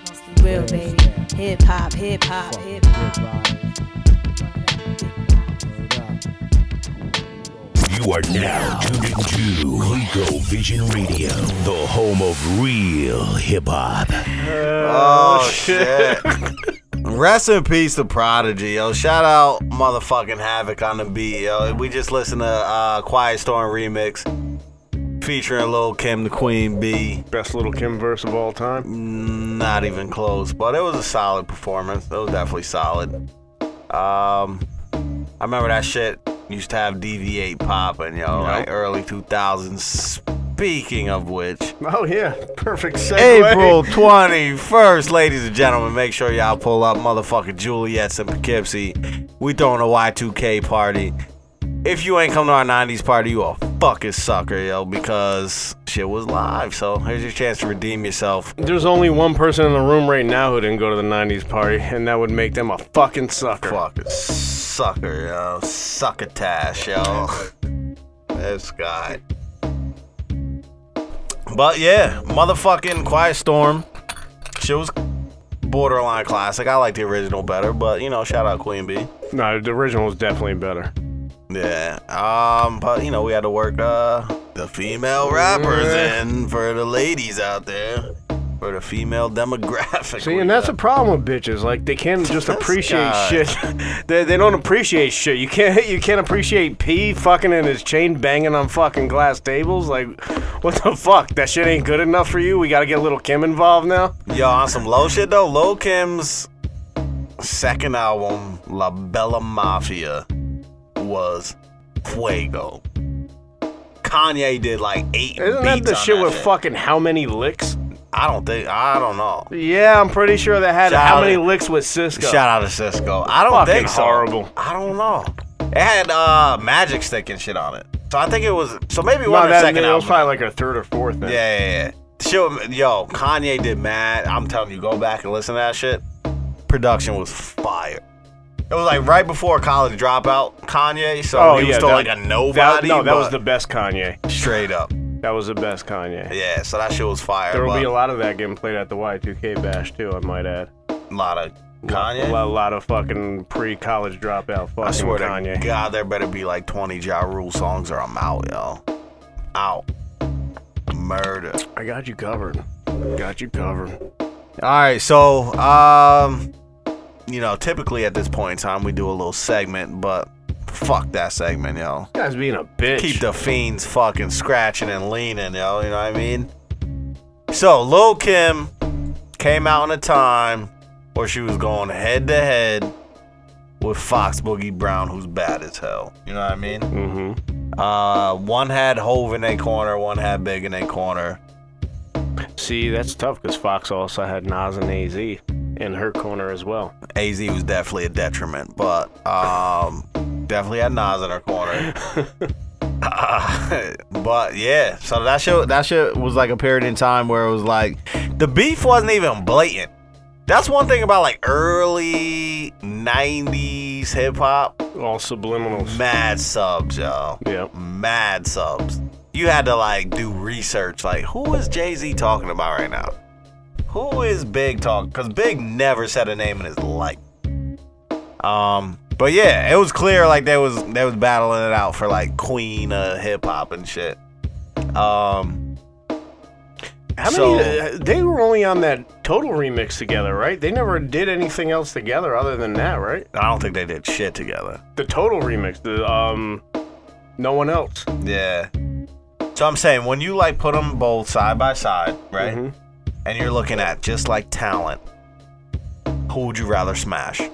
It's the real, baby. Hip hop, hip hop, hip hop. You are now tuned into ColecoVision Radio, the home of real hip hop. Oh shit. Rest in peace to Prodigy, yo. Shout out motherfucking Havoc on the beat, yo. We just listened to uh, Quiet Storm remix featuring Lil Kim, the Queen Bee. Best little Kim verse of all time. Not even close, but it was a solid performance. It was definitely solid. Um, I remember that shit used to have DV8 popping, yo, like early 2000s. Speaking of which, Oh yeah, perfect segue. April 21st, ladies and gentlemen, make sure y'all pull up motherfucking Juliet's in Poughkeepsie. We throwing a Y2K party. If you ain't come to our 90s party, you a fucking sucker, yo, because shit was live. So here's your chance to redeem yourself. There's only one person in the room right now who didn't go to the '90s party, and that would make them a fucking sucker. Fucking sucker, yo. Succotash, yo. this guy. But yeah, motherfucking Quiet Storm. Shit was borderline classic. I like the original better, but you know, shout out Queen Bee. No, the original was definitely better. Yeah. Um, but you know, we had to work uh the female rappers in for the ladies out there. For the female demographic. See, and that's a problem with bitches. Like they can't just appreciate shit. they, they don't appreciate shit. You can't you can't appreciate P fucking in his chain banging on fucking glass tables. Like, what the fuck? That shit ain't good enough for you. We got to get little Kim involved now. Yo, on some low shit though, Lil Kim's second album, La Bella Mafia, was Fuego. Kanye did like eight Isn't that the shit that with fucking how many licks? I don't think I don't know. Yeah, I'm pretty sure they had Shout how many licks with Sisqo. Shout out to Sisqo. I don't Fucking think so. horrible. I don't know. It had uh Magic Stick and shit on it. So I think it was so maybe it No, wasn't that, second that was album. probably like a third or fourth. Then. Yeah, yeah, yeah. Shit, yo, Kanye did mad. I'm telling you, go back and listen to that shit. Production was fire. It was like right before college dropout, Kanye. So Oh he was yeah, still that- like a that- nobody. no, that was the best Kanye. straight up. That was the best Kanye. Yeah, so that shit was fire. There will be a lot of that getting played at the Y2K bash too. I might add. a lot of A Kanye. a lot of fucking pre-college dropout fucking I swear Kanye. to God, there better be like 20 Ja Rule songs or I'm out, yo. Out. Murder. I got you covered. Got you covered. All right, so um, you know, typically at this point in time we do a little segment, but fuck that segment, yo. You guys being a bitch. Keep the fiends fucking scratching and leaning, yo. You know what I mean? So Lil Kim came out in a time where she was going head to head with Fox Boogie Brown, who's bad as hell. You know what I mean? Mm-hmm. Uh, one had Hove in a corner, one had Big in a corner. See, that's tough because Fox also had Nas and AZ in her corner as well. AZ was definitely a detriment, but um, definitely had Nas in her corner. Uh, but yeah, so that shit that shit was like a period in time where it was like the beef wasn't even blatant. That's one thing about like early '90s hip hop. All subliminals. Mad subs, yo. Yep. Mad subs. You had to like do research. Like, who is Jay Z talking about right now? Who is Big talking? Because Big never said a name in his life. Um, but yeah, it was clear like they was they was battling it out for like Queen of hip hop and shit. Um, How So- many? uh, they were only on that Total remix together, right? They never did anything else together other than that, right? I don't think they did shit together. The Total remix. The um, no one else. Yeah. So I'm saying when you like put them both side by side, right? Mhm. And you're looking at just like talent, who would you rather smash?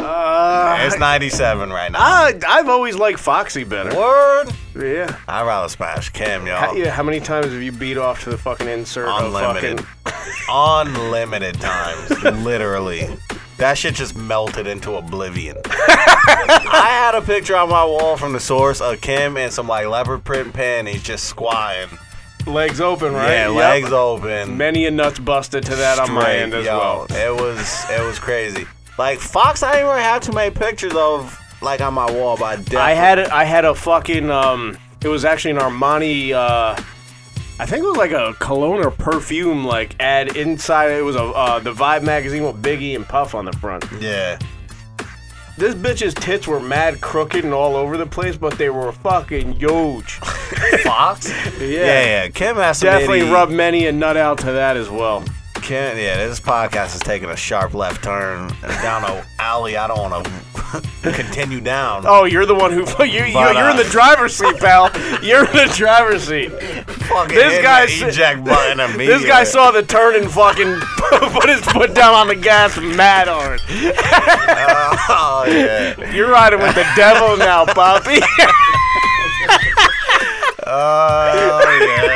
Uh, It's 97 right now. I, I've always liked Foxy better. Word. Yeah. I'd rather smash Kim, yo. How, yeah. How many times have you beat off to the fucking insert Unlimited. of fucking? Unlimited times, literally. That shit just melted into oblivion. I had a picture on my wall from the source of Kim and some like leopard print panties just squatting. Legs open, right? Yeah, Yep. legs open. Many a nuts busted to that on my end as yo. well. It was it was crazy. Like Fox, I didn't really have too many pictures of like on my wall, but I I had a, I had a fucking um. It was actually an Armani. Uh, I think it was like a cologne or perfume like ad inside. It was a uh, the Vibe magazine with Biggie and Puff on the front. Yeah. This bitch's tits were mad crooked and all over the place, but they were fucking huge. Fox? Yeah. Yeah, yeah. Kim has some Definitely rubbed many a nut out to that as well. Yeah, this podcast is taking a sharp left turn down a alley. I don't want to continue down. Oh, you're the one who you, you But, you're in uh, the driver's seat, pal. You're in the driver's seat. Fucking This guy, eject button this guy saw the turn and fucking put his foot down on the gas mad hard. Oh yeah. You're riding with the devil now, Poppy. Oh yeah.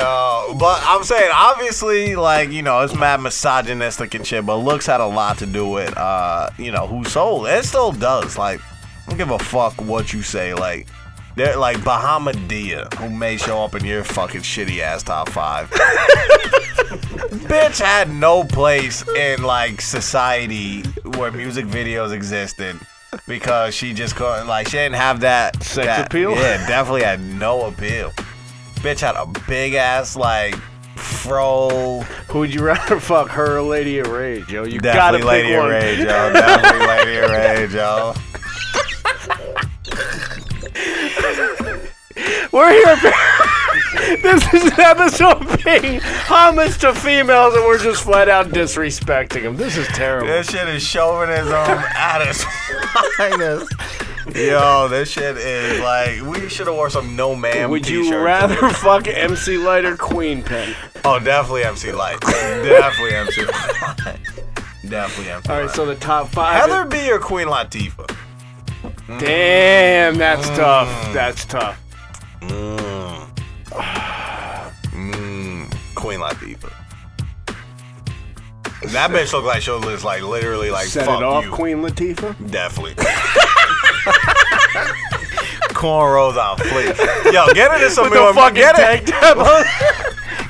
But I'm saying obviously, like you know, it's mad misogynistic and shit. But looks had a lot to do with, uh, you know, who sold. It still does. Like, I don't give a fuck what you say. Like, they're like Bahamadia, who may show up in your fucking shitty ass top five. Bitch had no place in like society where music videos existed because she just couldn't like she didn't have that Sex that- appeal? Yeah, definitely had no appeal. Bitch had a big ass like fro. Who would you rather fuck, her or Lady of Rage, yo? You gotta Definitely pick Lady of one. Rage, yo. Definitely Lady of Rage, yo. We're here. this is an episode paying homage to females, and we're just flat out disrespecting them. This is terrible. This shit is chauvinism at its finest. Yo, this shit is like we should have wore some no man. Would you rather fuck MC Lyte or Queen Pen? Oh, definitely MC Lyte. definitely MC Lyte. Definitely MC All right, Light. so the top five. Heather B or Queen Latifah? Damn, that's tough. That's tough. Mm. mm. Queen Latifah. That bitch look like she was like literally like Set fuck it off, you. Queen Latifah. Definitely. Cornrows on fleek. Yo, get into some With more. the fucking get, it,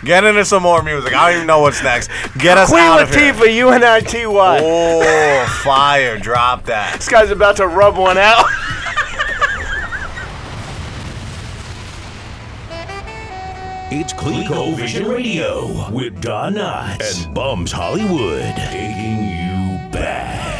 get into some more music. I don't even know what's next. Get us Queen out of here. Latifah, UNITY. Oh, fire! Drop that. This guy's about to rub one out. It's ColecoVision Radio with Don Knotts and Bums Hollywood. Taking you back.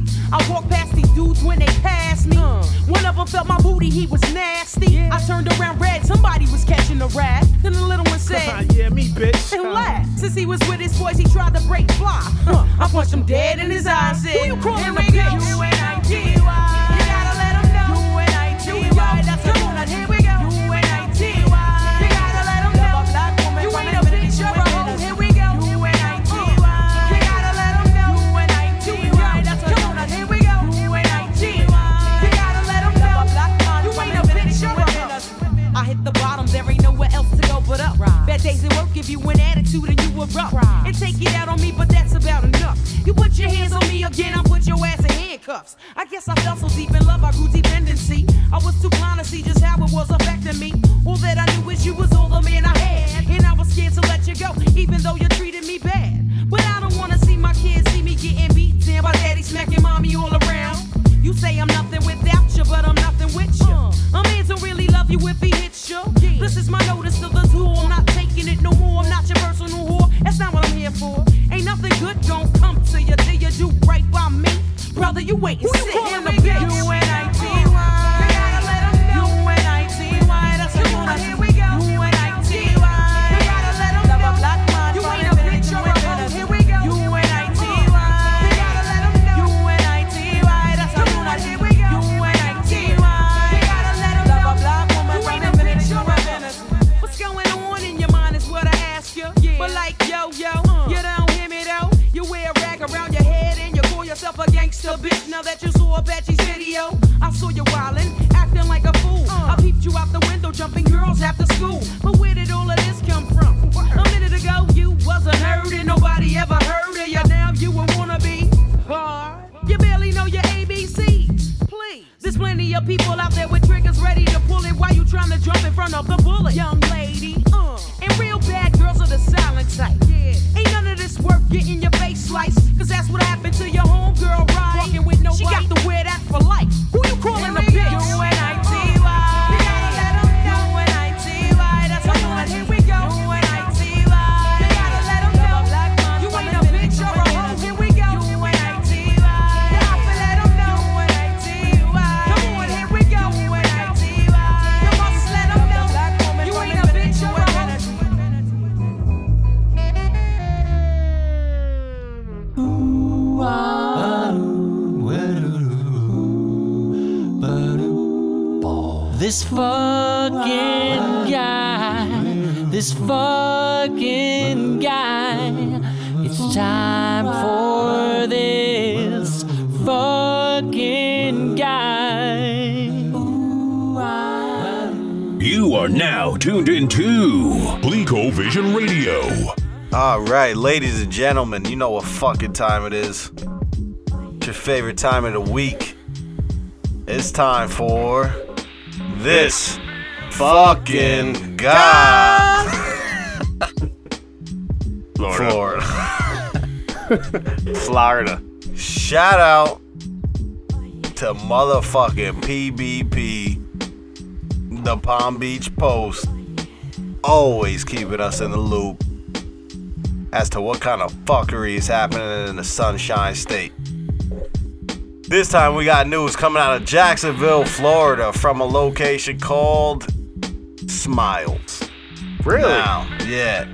I walked past these dudes when they passed me. Uh. One of them felt my booty, he was nasty. I turned around red, somebody was catching a rat. Then the little one said, Yeah, me, bitch. and laughed. Since he was with his boys, he tried to break fly. Huh. I punched him dead in his eyes. Said, Who you calling a bitch? You gotta let him know. You and I, G-Y. That's the one. Here we days at work give you an attitude and you erupt. And take it out on me, but that's about enough. You put your hands on me again, I put your ass in handcuffs. I guess I fell so deep in love, I grew dependency. I was too blind to see just how it was affecting me. All that I knew is you was all the man I had. And I was scared to let you go, even though you treated me bad. But I don't wanna see my kids see me getting beat down by daddy smacking mommy all around. You say I'm nothing without you, but I'm nothing with you. A man don't really love you if he hits you. This is my notice to the tool. I'm not taking it no more. I'm not your personal whore. That's not what I'm here for. Ain't nothing good gon' come to you till you do right by me. Brother, you wait and sit in the bitch. You gotta gentlemen, you know what fucking time it is. It's your favorite time of the week. It's time for this fucking guy. Florida. Florida. Florida. Shout out to motherfucking PBP, the Palm Beach Post, always keeping us in the loop as to what kind of fuckery is happening in the Sunshine State. This time we got news coming out of Jacksonville, Florida, from a location called Smiles. Really? Now, yeah.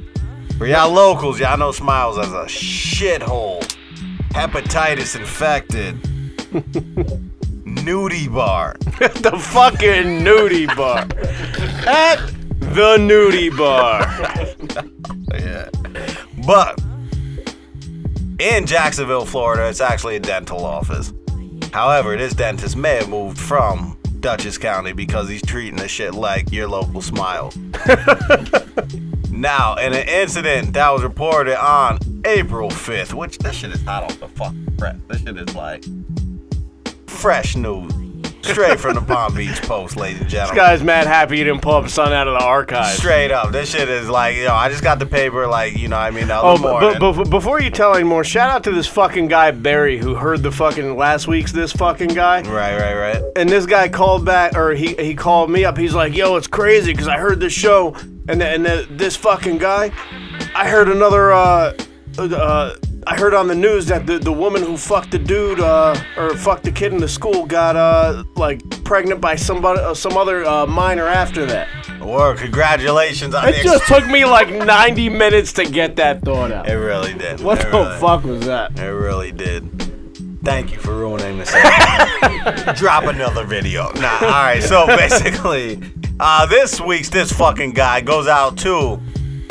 For y'all locals, y'all know Smiles as a shithole, hepatitis infected, nudie bar. the fucking nudie bar. At the nudie bar. yeah. But in Jacksonville, Florida, it's actually a dental office. However, this dentist may have moved from Dutchess County because he's treating this shit like your local smile. now, in an incident that was reported on April 5th, which this shit is hot off the fucking press. This shit is like fresh news. Straight from the Palm Beach Post, ladies and gentlemen. This guy's mad happy he didn't pull up Sun out of the archive. Straight up. This shit is like, you know, I just got the paper, like, you know, what I mean, the Oh, morning. but, but before you tell any more, shout out to this fucking guy Barry who heard the fucking last week's this fucking guy. Right, right, right. And this guy called back, or he he called me up. He's like, "Yo, it's crazy because I heard this show, and and this fucking guy, I heard another uh, uh, I heard on the news that the, the woman who fucked the dude uh, or fucked the kid in the school got uh like pregnant by somebody uh, some other uh, minor after that. Well, congratulations on It the just took me like 90 minutes to get that thought out. It really did. What It the really- fuck was that? It really did. Thank you for ruining this. Drop another video. Nah, all right. So basically, uh, this week's this fucking guy goes out to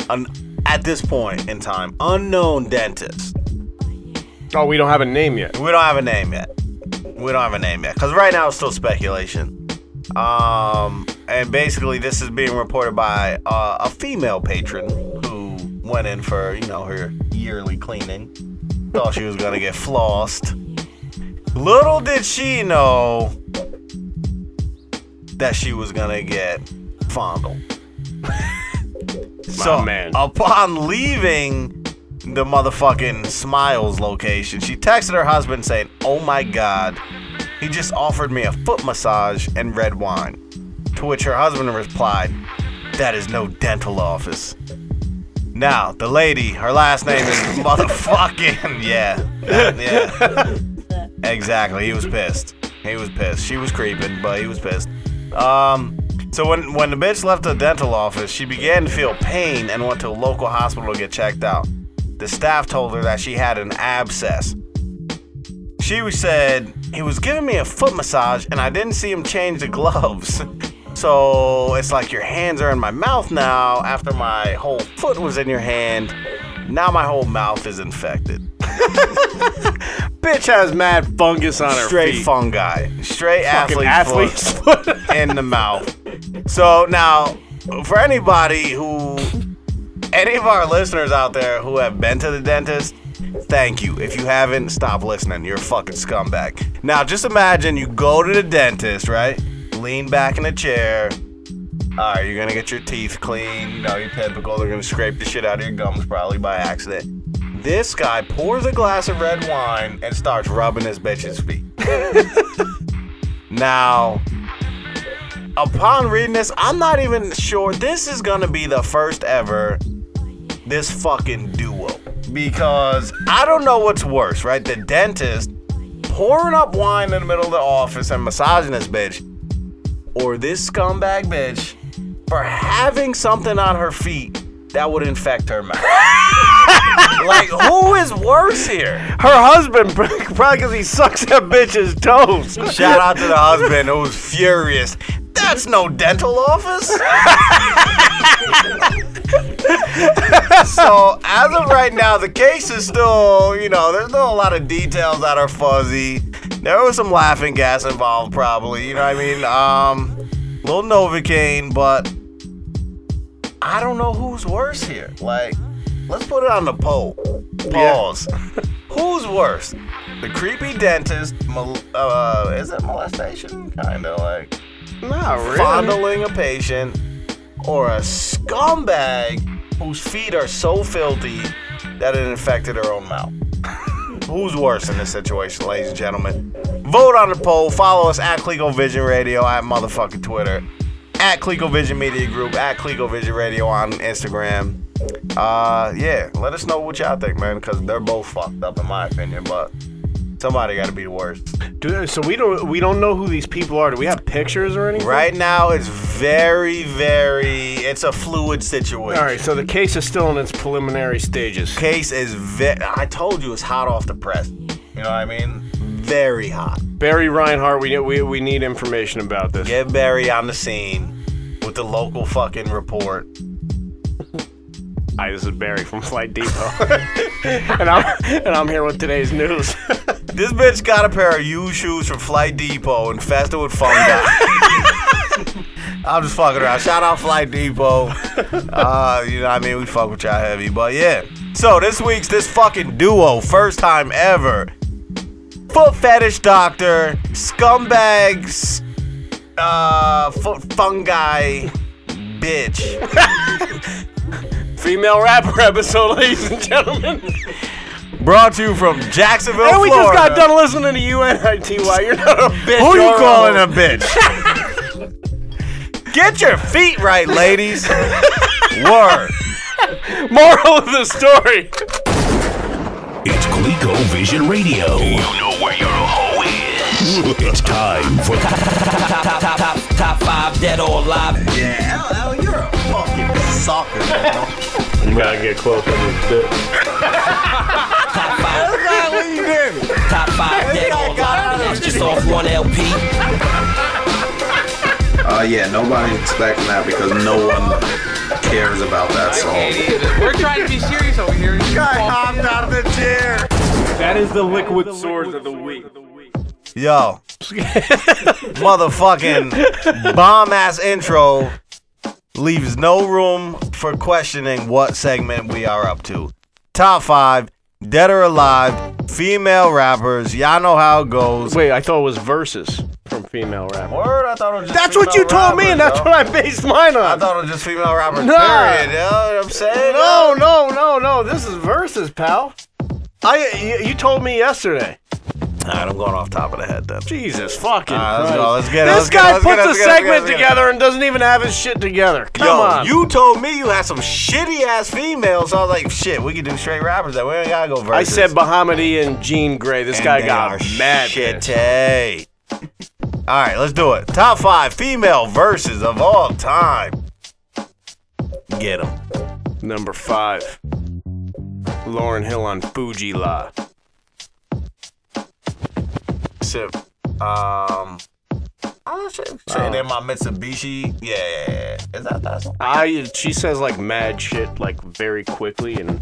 an at this point in time unknown dentist. Oh, we don't have a name yet. We don't have a name yet. We don't have a name yet because right now it's still speculation. Um, and basically, this is being reported by uh, a female patron who went in for you know her yearly cleaning. Thought she was gonna get flossed. Little did she know that she was gonna get fondled. so, man. upon leaving the motherfucking Smiles location, she texted her husband saying, Oh my god, he just offered me a foot massage and red wine. To which her husband replied, That is no dental office. Now, the lady, her last name is motherfucking, yeah. Yeah. exactly, he was pissed. He was pissed. She was creeping, but he was pissed. Um, so when, when the bitch left the dental office, she began to feel pain and went to a local hospital to get checked out. The staff told her that she had an abscess. She said he was giving me a foot massage and I didn't see him change the gloves. So it's like your hands are in my mouth now after my whole foot was in your hand. Now my whole mouth is infected. bitch has mad fungus on her Straight feet. fungi. Straight Fucking athlete's athlete's foot in the mouth. So now, for anybody who, any of our listeners out there who have been to the dentist, thank you. If you haven't, stop listening. You're a fucking scumbag. Now, just imagine you go to the dentist, right? Lean back in a chair. All right, you're gonna get your teeth clean. You know, your typical. They're gonna scrape the shit out of your gums probably by accident. This guy pours a glass of red wine and starts rubbing his bitch's feet. now, upon reading this, I'm not even sure this is gonna be the first ever this fucking duo. Because I don't know what's worse, right? The dentist pouring up wine in the middle of the office and massaging this bitch, or this scumbag bitch for having something on her feet that would infect her mouth. like, who is worse here? Her husband, probably because he sucks that bitch's toes. Shout out to the husband who was furious. That's no dental office. so as of right now, the case is still, you know, there's still a lot of details that are fuzzy. There was some laughing gas involved, probably. You know what I mean? Um, little Novocaine, but I don't know who's worse here. Like, let's put it on the poll. Pause. who's worse? The creepy dentist, mol- uh, is it molestation? Kind of like Not really. fondling a patient, or a scumbag whose feet are so filthy that it infected her own mouth. Who's worse in this situation, ladies and gentlemen? Vote on the poll. Follow us at ColecoVision Radio at motherfucking Twitter, at ColecoVision Media Group, at ColecoVision Radio on Instagram. Uh, yeah, let us know what y'all think, man, because they're both fucked up in my opinion, but somebody got to be the worst. Do- so we don't we don't know who these people are. Do we have pictures or anything? Right now, it's very, very. It's a fluid situation. All right. So the case is still in its preliminary stages. Case is very. I told you it's hot off the press. You know what I mean? Very hot. Barry Reinhardt, we we we need information about this. Get Barry on the scene with the local fucking report. Hi, this is Barry from Flight Depot, and I'm and I'm here with today's news. This bitch got a pair of U shoes from Flight Depot and infested with fungi. I'm just fucking around. Shout out Flight Depot. Uh, you know what I mean? We fuck with y'all heavy. But yeah. So this week's this fucking duo, first time ever. Foot fetish doctor, scumbags, uh, foot fungi, bitch. Female rapper episode, ladies and gentlemen. Brought to you from Jacksonville, And we just Florida. got done listening to UNITY. You're not a bitch. Who you or calling a bitch? Get your feet right, ladies. Word. Moral of the story. It's Glico Vision Radio. It's time for Top, top, top, top, top five, dead or alive. Yeah, L, you're a fucking sucker, man. You gotta get close to this bit. Top five, That's not what you did. top five, dead or alive. That's just off one LP. Uh, yeah, nobody's expecting that because no one cares about that song. We're trying to be serious over here. Guy hopped out of the chair. That is the liquid swords of the week. Yo. Motherfucking bomb ass intro leaves no room for questioning what segment we are up to. Top five, dead or alive, female rappers. Y'all know how it goes. Wait, I thought it was verses from female rappers. Word, I thought it was just That's what you told me, and that's yo. what I based mine on. I thought it was just female rappers. Nah. Period. You know what I'm saying? No, no, no, no. This is verses, pal. I you, you told me yesterday. All right, I'm going off top of the head then. Jesus fucking All right, let's Christ. go, let's get it, This let's get it, guy let's get puts a let's get it, let's get it, segment let's get it. together and doesn't even have his shit together. Come Yo, on. you told me you had some shitty ass females, so I was like, shit, we could do straight rappers. Then we ain't gotta go versus. I said Bahamadia and Jean Grae. This guy they got are mad. shitty. All right, let's do it. Top five female verses of all time. Get them. Number five. Lauryn Hill on Fu-Gee-La. Sip. Um. Oh shit. Saying in my Mitsubishi. Yeah, yeah, yeah. Is that that song? I she says like mad shit like very quickly and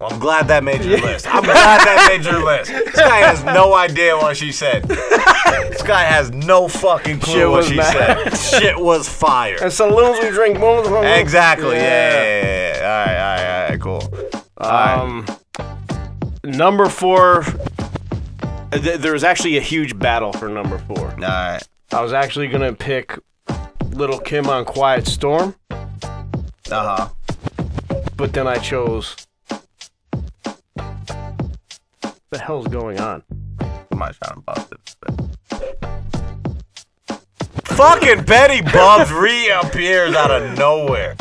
I'm glad that made your list. I'm glad that made your list. This guy has no idea what she said. This guy has no fucking clue Shit what was she mad. said. Shit was fire. And saloons we drink more than Exactly. Yeah. yeah, yeah, yeah. All right. All right. All right. Cool. Um, number four. Th- There was actually a huge battle for number four. All right. I was actually gonna pick Little Kim on Quiet Storm. Uh huh. But then I chose. What the hell's going on? Somebody's trying to bust it. Fucking Betty Bubs reappears out of nowhere.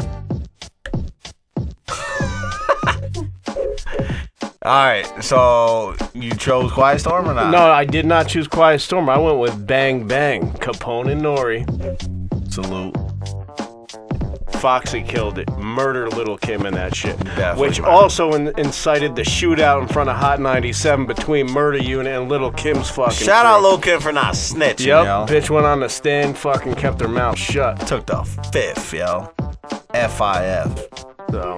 All right, so you chose Quiet Storm or not? No, I did not choose Quiet Storm. I went with Bang Bang, Capone and Nori. Salute. Foxy killed it. Murder Little Kim in that shit. Definitely Which murder. also in- incited the shootout in front of Hot 97 between Murder Unit and Little Kim's fucking. Shout out. Lil Kim for not snitching, Yep, yo. bitch went on the stand, fucking kept her mouth shut. Took the fifth, yo. F-I-F. So.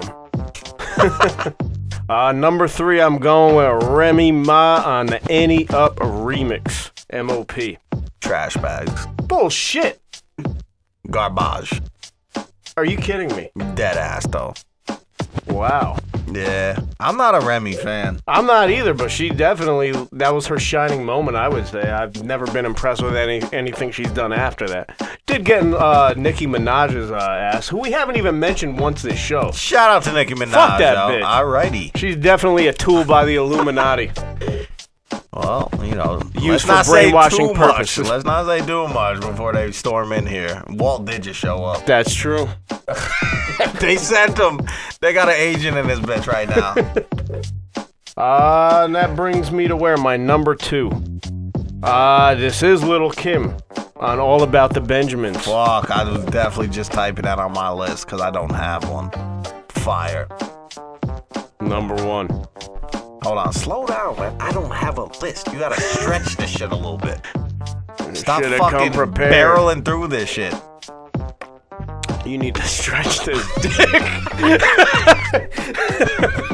uh, number three, I'm going with Remy Ma on the Ante Up remix. MOP. Trash bags. Bullshit. Garbage. Are you kidding me? Dead ass, though. Wow. Yeah. I'm not a Remy fan. I'm not either, but she definitely that was her shining moment. I would say I've never been impressed with any anything she's done after that. Did get in uh, Nicki Minaj's uh, ass, who we haven't even mentioned once this show. Shout out to Nicki Minaj, Fuck that yo. bitch. Alrighty. She's definitely a tool by the Illuminati. Well, you know, Used let's for not say brainwashing too purposes. Much. Let's not say too much before they storm in here. Walt did just show up. That's true. they sent him. They got an agent in this bitch right now. Uh, and that brings me to where my number two. Uh, this is Little Kim on All About the Benjamins. Fuck, I was definitely just typing that on my list because I don't have one. Fire. Number one. Hold on, slow down, man. I don't have a list. You gotta stretch this shit a little bit. Stop Shoulda come fucking prepared. barreling through this shit. You need to stretch this dick.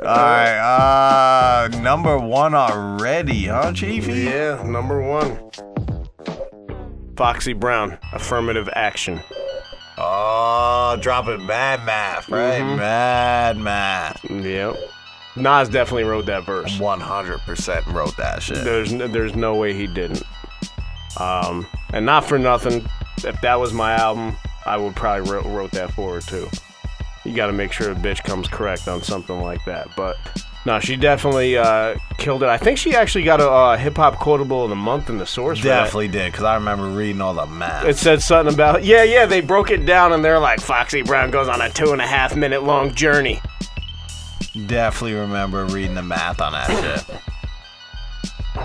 All right, uh, number one already, huh, Chiefy? Yeah, number one. Foxy Brown, affirmative action. Oh, dropping mad math, right? Mhm. Mad math. Yep. Nas definitely wrote that verse. 100% wrote that shit. There's n- there's no way he didn't. Um, and not for nothing, if that was my album, I would probably wrote, wrote that for her too. You got to make sure a bitch comes correct on something like that. But no, she definitely uh, killed it. I think she actually got a uh, hip hop quotable of the month in the source. Definitely did, because I remember reading all the math. It said something about yeah, yeah. They broke it down and they're like, Foxy Brown goes on a two and a half minute long journey. Definitely remember reading the math on that shit.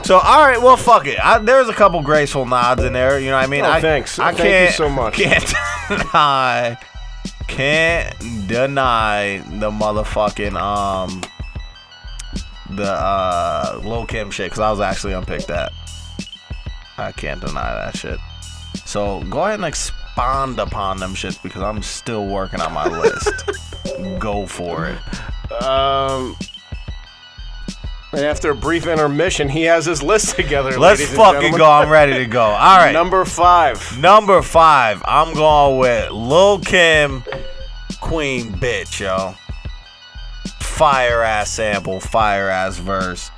So all right, well fuck it. I, there's a couple graceful nods in there. You know what I mean? Oh, I, thanks. I Thank can't, so much. Can't deny. Can't deny the motherfucking um the uh Lil Kim shit because I was actually unpicked that. I can't deny that shit. So go ahead and expound upon them shits because I'm still working on my list. go for it. Um, and after a brief intermission, he has his list together. Let's fucking go. I'm ready to go. All right. Number five. Number five, I'm going with Lil Kim, Queen Bitch, yo. Fire ass sample, fire ass verse.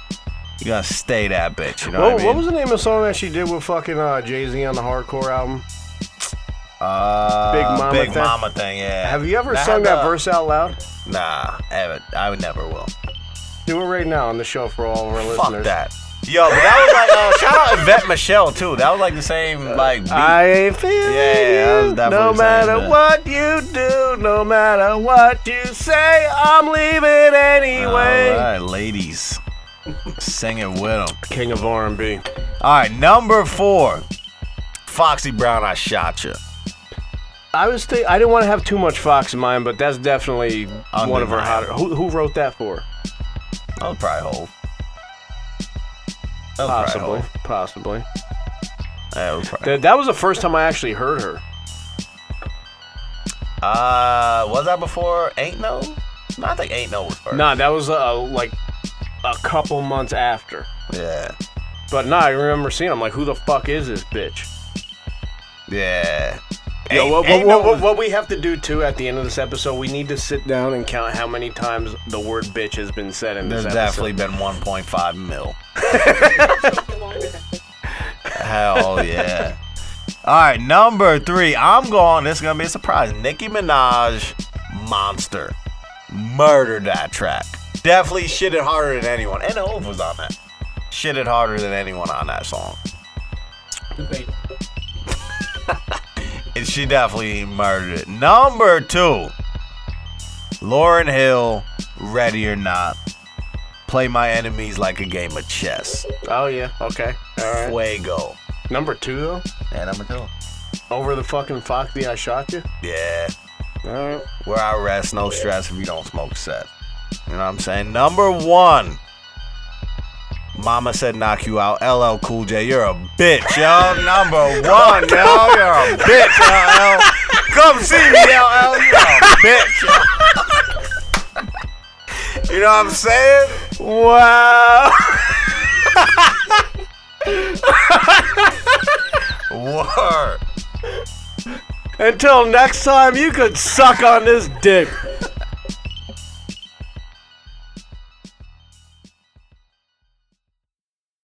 You gotta stay that bitch, you know What, what, I what was the name of the song that she did with fucking uh, Jay Z on the hardcore album? uh, Big Mama Big thing? Mama thing, yeah. Have you ever sung that verse out loud? Nah, ever. I would never will. Do it right now on the show for all of our Fuck listeners. that. Yo, but that was like uh, shout out Yvette Michele too. That was like the same like beat. I feel Yeah, yeah, that was you, no matter what you do, no matter what you say, I'm leaving anyway. All right, ladies, sing it with him. King of R&B. All right, number four, Foxy Brown. I shot you. I was think I didn't want to have too much Fox in mind, but that's definitely one of her hotter. Who, who wrote that for? That was probably. That was Possibly, probably Hov. possibly. It was probably. That, that was the first time I actually heard her. Uh, was that before Ain't No? No, I think Ain't No was first. Nah, that was uh, like a couple months after. Yeah. But nah, I remember seeing. I'm like, who the fuck is this bitch? Yeah. Yo, what, what, No what, what we have to do too at the end of this episode, we need to sit down and count how many times the word bitch has been said in this There's definitely been 1.5 mil. Hell yeah. All right, number three. I'm going. This is gonna be a surprise. Nicki Minaj, Monster, murdered that track. Definitely shitted harder than anyone. And Hov was on that. Shitted harder than anyone on that song. And she definitely murdered it. Number two. Lauryn Hill, Ready or Not. Play my enemies like a game of chess. Oh yeah, okay, all right. Fuego. Number two though. Yeah, number two. Over the fucking Foxy, I shot you. Yeah. All right. Where I rest, no stress if you don't smoke set. You know what I'm saying? Number one. Mama said knock you out. LL Cool J, you're a bitch, yo. Number one, yo. You're a bitch, LL. Come see me, LL. You're a bitch, yo. You know what I'm saying? Wow. Word. Until next time, you could suck on this dick.